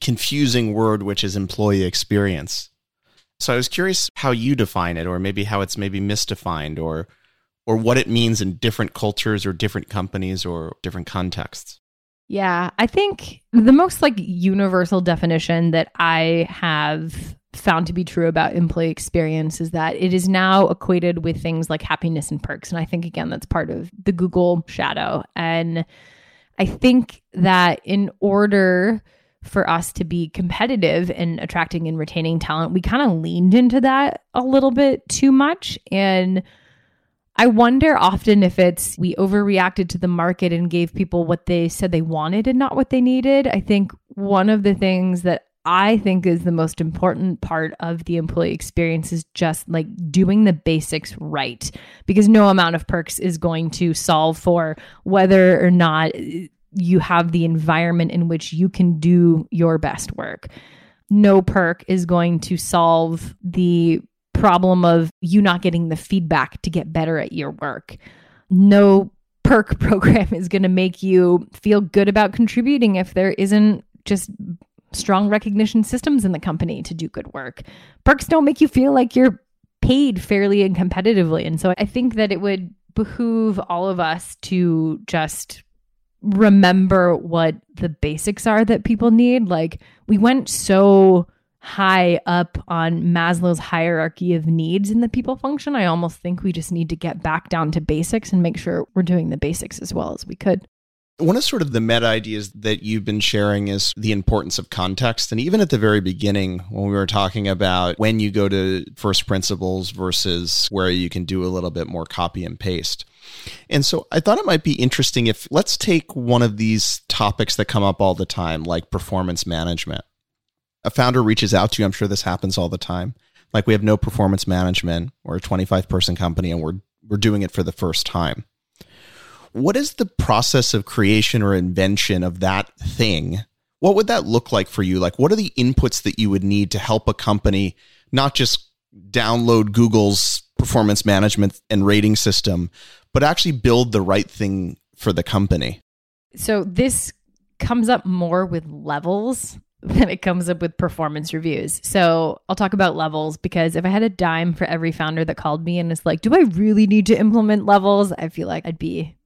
B: confusing word which is employee experience so I was curious how you define it, or maybe how it's maybe misdefined, or or what it means in different cultures or different companies or different contexts.
A: Yeah, I think the most like universal definition that I have found to be true about employee experience is that it is now equated with things like happiness and perks. And I think, again, that's part of the Google shadow. And I think that in order for us to be competitive in attracting and retaining talent, we kind of leaned into that a little bit too much. And I wonder often if it's we overreacted to the market and gave people what they said they wanted and not what they needed. I think one of the things that I think is the most important part of the employee experience is just like doing the basics right because no amount of perks is going to solve for whether or not you have the environment in which you can do your best work. No perk is going to solve the problem of you not getting the feedback to get better at your work. No perk program is going to make you feel good about contributing if there isn't just strong recognition systems in the company to do good work. Perks don't make you feel like you're paid fairly and competitively. And so I think that it would behoove all of us to just remember what the basics are that people need. Like we went so high up on Maslow's hierarchy of needs in the people function. I almost think we just need to get back down to basics and make sure we're doing the basics as well as we could.
B: One of sort of the meta ideas that you've been sharing is the importance of context. And even at the very beginning, when we were talking about when you go to first principles versus where you can do a little bit more copy and paste. And so I thought it might be interesting if let's take one of these topics that come up all the time, like performance management. A founder reaches out to you. I'm sure this happens all the time. Like we have no performance management. We're a 25 person company and we're we're doing it for the first time. What is the process of creation or invention of that thing? What would that look like for you? Like what are the inputs that you would need to help a company not just download Google's performance management and rating system, but actually build the right thing for the company.
A: So this comes up more with levels than it comes up with performance reviews. So I'll talk about levels because if I had a dime for every founder that called me and is like, "Do I really need to implement levels?" I feel like I'd be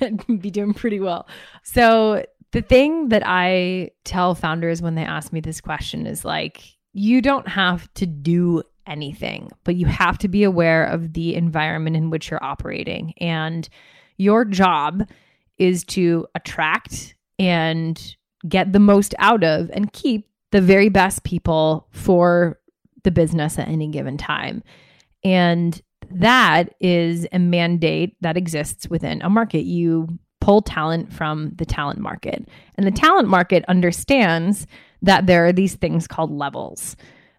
A: I'd be doing pretty well. So the thing that I tell founders when they ask me this question is like, you don't have to do anything, but you have to be aware of the environment in which you're operating. And your job is to attract and get the most out of and keep the very best people for the business at any given time. And that is a mandate that exists within a market. You pull talent from the talent market. And the talent market understands that there are these things called levels.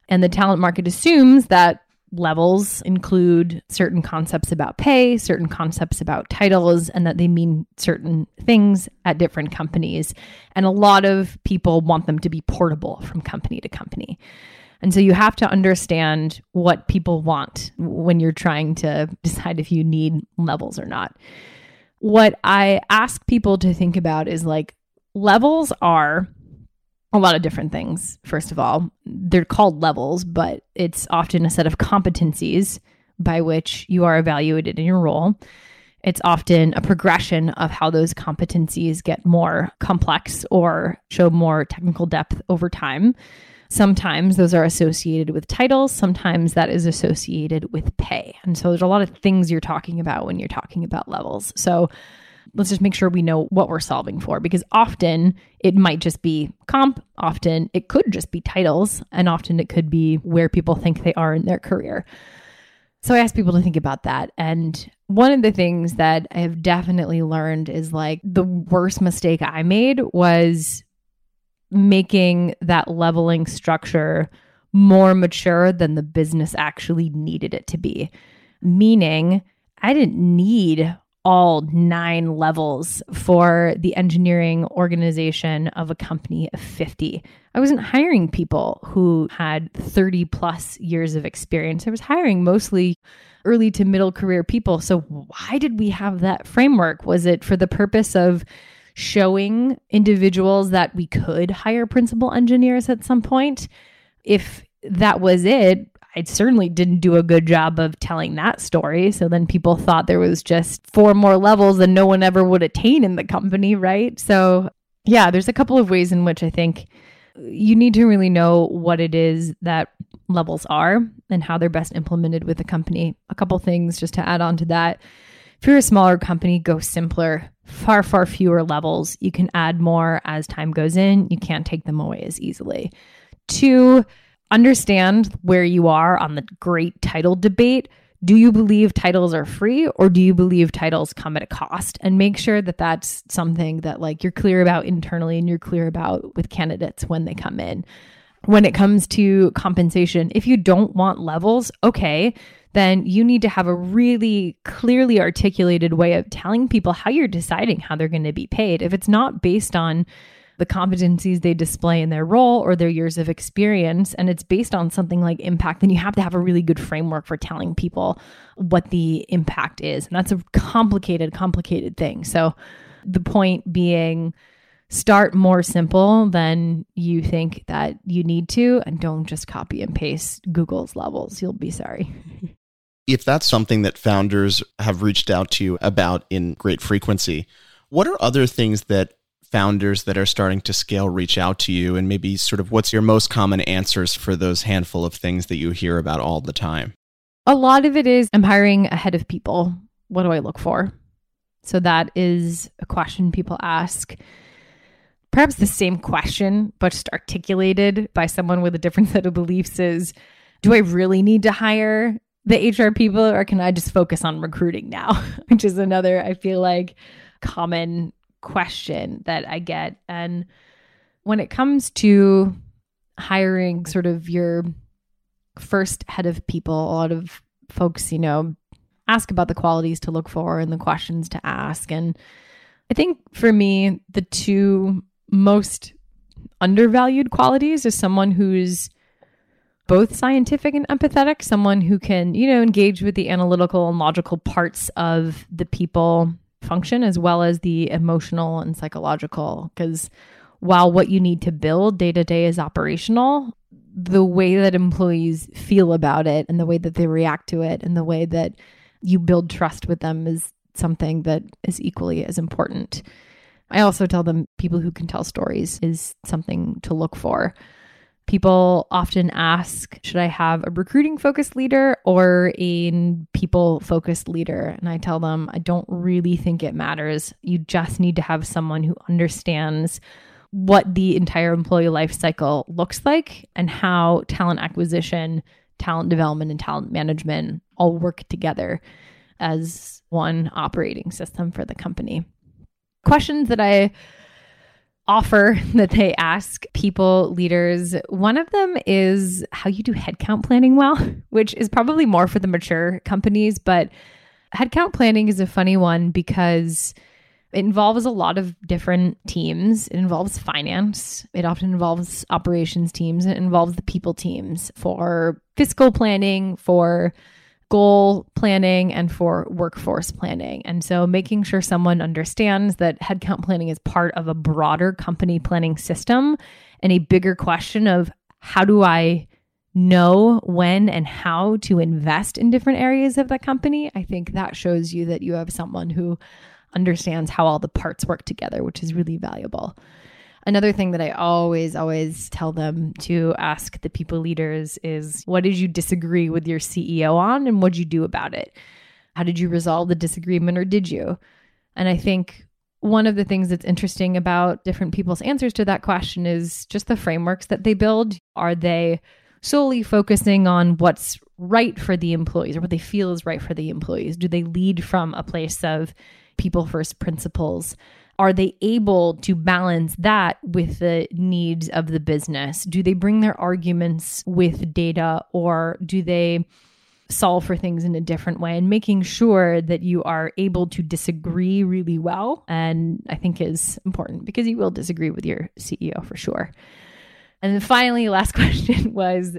A: And the talent market assumes that levels include certain concepts about pay, certain concepts about titles, and that they mean certain things at different companies. And a lot of people want them to be portable from company to company. And so you have to understand what people want when you're trying to decide if you need levels or not. What I ask people to think about is like levels are a lot of different things. First of all, they're called levels, but it's often a set of competencies by which you are evaluated in your role. It's often a progression of how those competencies get more complex or show more technical depth over time. Sometimes those are associated with titles, sometimes that is associated with pay. And so there's a lot of things you're talking about when you're talking about levels. So let's just make sure we know what we're solving for because often it might just be comp, often it could just be titles, and often it could be where people think they are in their career. So I ask people to think about that. And one of the things that I have definitely learned is like the worst mistake I made was making that leveling structure more mature than the business actually needed it to be. Meaning, I didn't need all nine levels for the engineering organization of a company of 50. I wasn't hiring people who had 30 plus years of experience. I was hiring mostly early to middle career people. So, why did we have that framework? Was it for the purpose of showing individuals that we could hire principal engineers at some point? If that was it, I certainly didn't do a good job of telling that story. So then people thought there was just four more levels and no one ever would attain in the company, right? So, yeah, there's a couple of ways in which I think you need to really know what it is that levels are and how they're best implemented with the company. A couple things just to add on to that. If you're a smaller company, go simpler, far, far fewer levels. You can add more as time goes in. You can't take them away as easily. Two, understand where you are on the great title debate. Do you believe titles are free or do you believe titles come at a cost? And make sure that that's something that like you're clear about internally and you're clear about with candidates when they come in. When it comes to compensation, if you don't want levels, okay, then you need to have a really clearly articulated way of telling people how you're deciding how they're going to be paid. If it's not based on the competencies they display in their role or their years of experience. And it's based on something like impact. Then you have to have a really good framework for telling people what the impact is. And that's a complicated complicated thing. So the point being start more simple than you think that you need to and don't just copy and paste google's levels. You'll be sorry.
B: If that's something that founders have reached out to you about in great frequency what are other things that founders that are starting to scale reach out to you and maybe sort of what's your most common answers for those handful of things that you hear about all the time?
A: A lot of it is I'm hiring ahead of people. What do I look for? So that is a question people ask. Perhaps the same question, but just articulated by someone with a different set of beliefs is Do I really need to hire the HR people or can I just focus on recruiting now? Which is another, I feel like, common question that I get. And when it comes to hiring sort of your first head of people, a lot of folks, you know, ask about the qualities to look for and the questions to ask. And I think for me, the two most undervalued qualities is someone who's both scientific and empathetic, someone who can, you know, engage with the analytical and logical parts of the people function as well as the emotional and psychological. Because while what you need to build day to day is operational, the way that employees feel about it and the way that they react to it and the way that you build trust with them is something that is equally as important. I also tell them people who can tell stories is something to look for. People often ask, should I have a recruiting focused leader or a people focused leader? And I tell them, I don't really think it matters. You just need to have someone who understands what the entire employee life cycle looks like and how talent acquisition, talent development, and talent management all work together as one operating system for the company. questions that I offer that they ask people leaders. One of them is how you do headcount planning well, which is probably more for the mature companies, but headcount planning is a funny one because it involves a lot of different teams. It involves finance. It often involves operations teams. It involves the people teams for fiscal planning, for goal planning and for workforce planning. And so making sure someone understands that headcount planning is part of a broader company planning system and a bigger question of how do I know when and how to invest in different areas of the company, I think that shows you that you have someone who understands how all the parts work together, which is really valuable. Another thing that I always, always tell them to ask the people leaders is what did you disagree with your CEO on and what did you do about it? How did you resolve the disagreement or did you? And I think one of the things that's interesting about different people's answers to that question is just the frameworks that they build. Are they solely focusing on what's right for the employees or what they feel is right for the employees? Do they lead from a place of people first principles? Are they able to balance that with the needs of the business? Do they bring their arguments with data or do they solve for things in a different way and making sure that you are able to disagree really well and i think is important because you will disagree with your ceo for sure and then finally last question was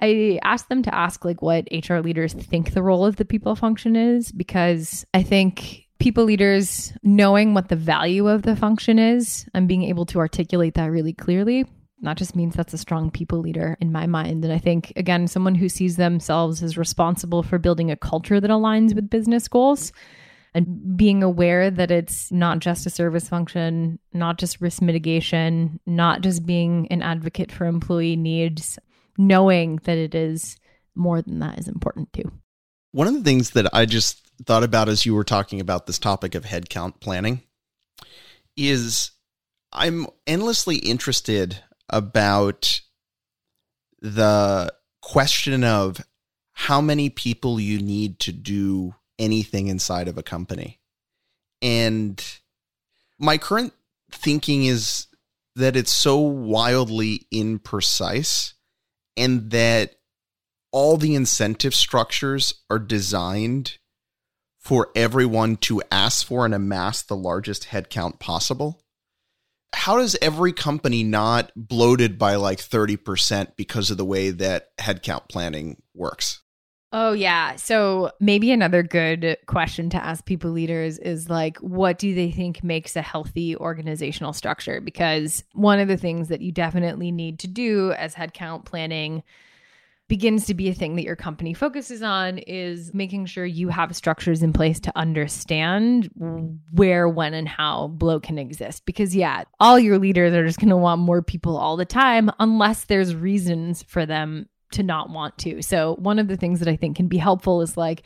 A: i asked them to ask like what hr leaders think the role of the people function is because i think people leaders knowing what the value of the function is and being able to articulate that really clearly not just means that's a strong people leader in my mind. And i think again someone who sees themselves as responsible for building a culture that aligns with business goals and being aware that it's not just a service function not just risk mitigation not just being an advocate for employee needs knowing that it is more than that is important too
B: one of the things that i just thought about as you were talking about this topic of headcount planning is I'm endlessly interested about the question of how many people you need to do anything inside of a company. And my current thinking is that it's so wildly imprecise and that all the incentive structures are designed for everyone to ask for and amass the largest headcount possible? How does every company not bloated by like 30% because of the way that headcount planning works?
A: Oh, yeah. So maybe another good question to ask people leaders is like, what do they think makes a healthy organizational structure? Because one of the things that you definitely need to do as headcount planning begins to be a thing that your company focuses on is making sure you have structures in place to understand where, when, and how bloat can exist. Because, yeah, all your leaders are just going to want more people all the time unless there's reasons for them to not want to. So, one of the things that I think can be helpful is like,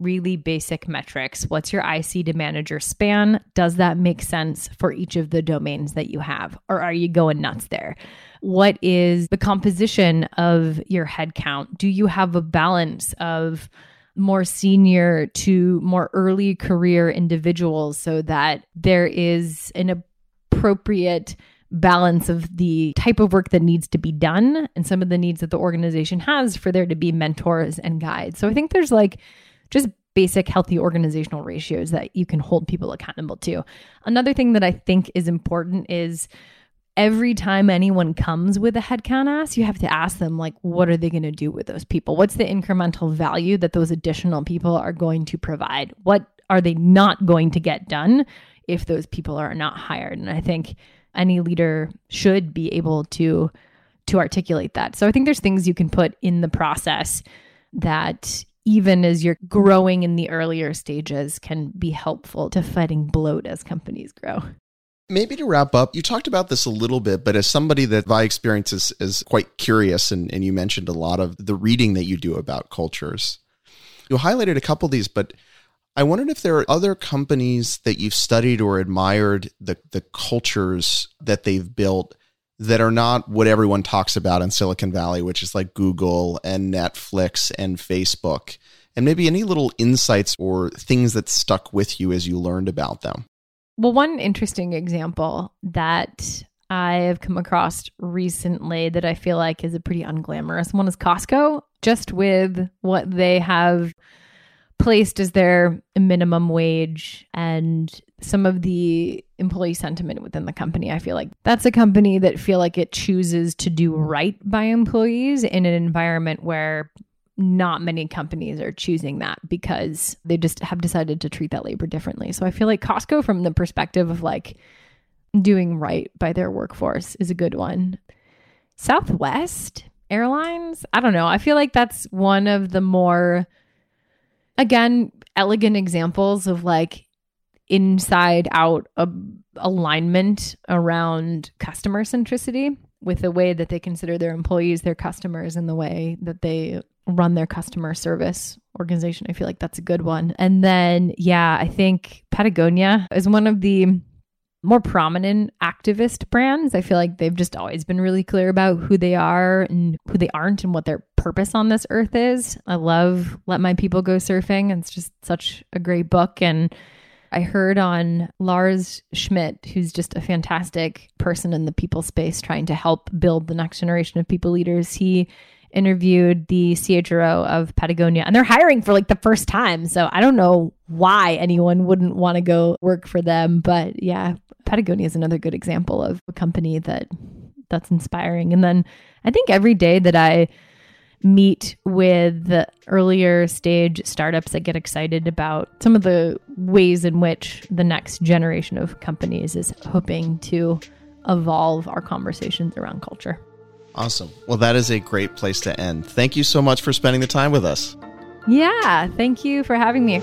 A: really basic metrics. What's your IC to manager span? Does that make sense for each of the domains that you have? Or are you going nuts there? What is the composition of your headcount? Do you have a balance of more senior to more early career individuals so that there is an appropriate balance of the type of work that needs to be done and some of the needs that the organization has for there to be mentors and guides. So I think there's like just basic healthy organizational ratios that you can hold people accountable to. Another thing that I think is important is every time anyone comes with a headcount ask, you have to ask them, like, what are they going to do with those people? What's the incremental value that those additional people are going to provide? What are they not going to get done if those people are not hired? And I think any leader should be able to to articulate that. So I think there's things you can put in the process that even as you're growing in the earlier stages, can be helpful to fighting bloat as companies grow.
B: Maybe to wrap up, you talked about this a little bit, but as somebody that by experience is, is quite curious, and, and you mentioned a lot of the reading that you do about cultures, you highlighted a couple of these, but I wondered if there are other companies that you've studied or admired the, the cultures that they've built that are not what everyone talks about in Silicon Valley, which is like Google and Netflix and Facebook, and maybe any little insights or things that stuck with you as you learned about them.
A: Well, one interesting example that I have come across recently that I feel like is a pretty unglamorous one is Costco, just with what they have placed as their minimum wage and some of the employee sentiment within the company. I feel like that's a company that feel like it chooses to do right by employees in an environment where not many companies are choosing that because they just have decided to treat that labor differently. So I feel like Costco from the perspective of like doing right by their workforce is a good one. Southwest Airlines, I don't know. I feel like that's one of the more again elegant examples of like inside out alignment around customer centricity with the way that they consider their employees their customers and the way that they run their customer service organization. I feel like that's a good one. And then, yeah, I think Patagonia is one of the more prominent activist brands. I feel like they've just always been really clear about who they are and who they aren't and what their purpose on this earth is. I love Let My People Go Surfing. It's just such a great book. And I heard on Lars Schmidt, who's just a fantastic person in the people space trying to help build the next generation of people leaders. He interviewed the CHRO of Patagonia, and they're hiring for like the first time. So I don't know why anyone wouldn't want to go work for them. But yeah, Patagonia is another good example of a company that that's inspiring. And then I think every day that I meet with the earlier stage startups that get excited about some of the ways in which the next generation of companies is hoping to evolve our conversations around culture.
B: Awesome. Well, that is a great place to end. Thank you so much for spending the time with us.
A: Yeah, thank you for having me.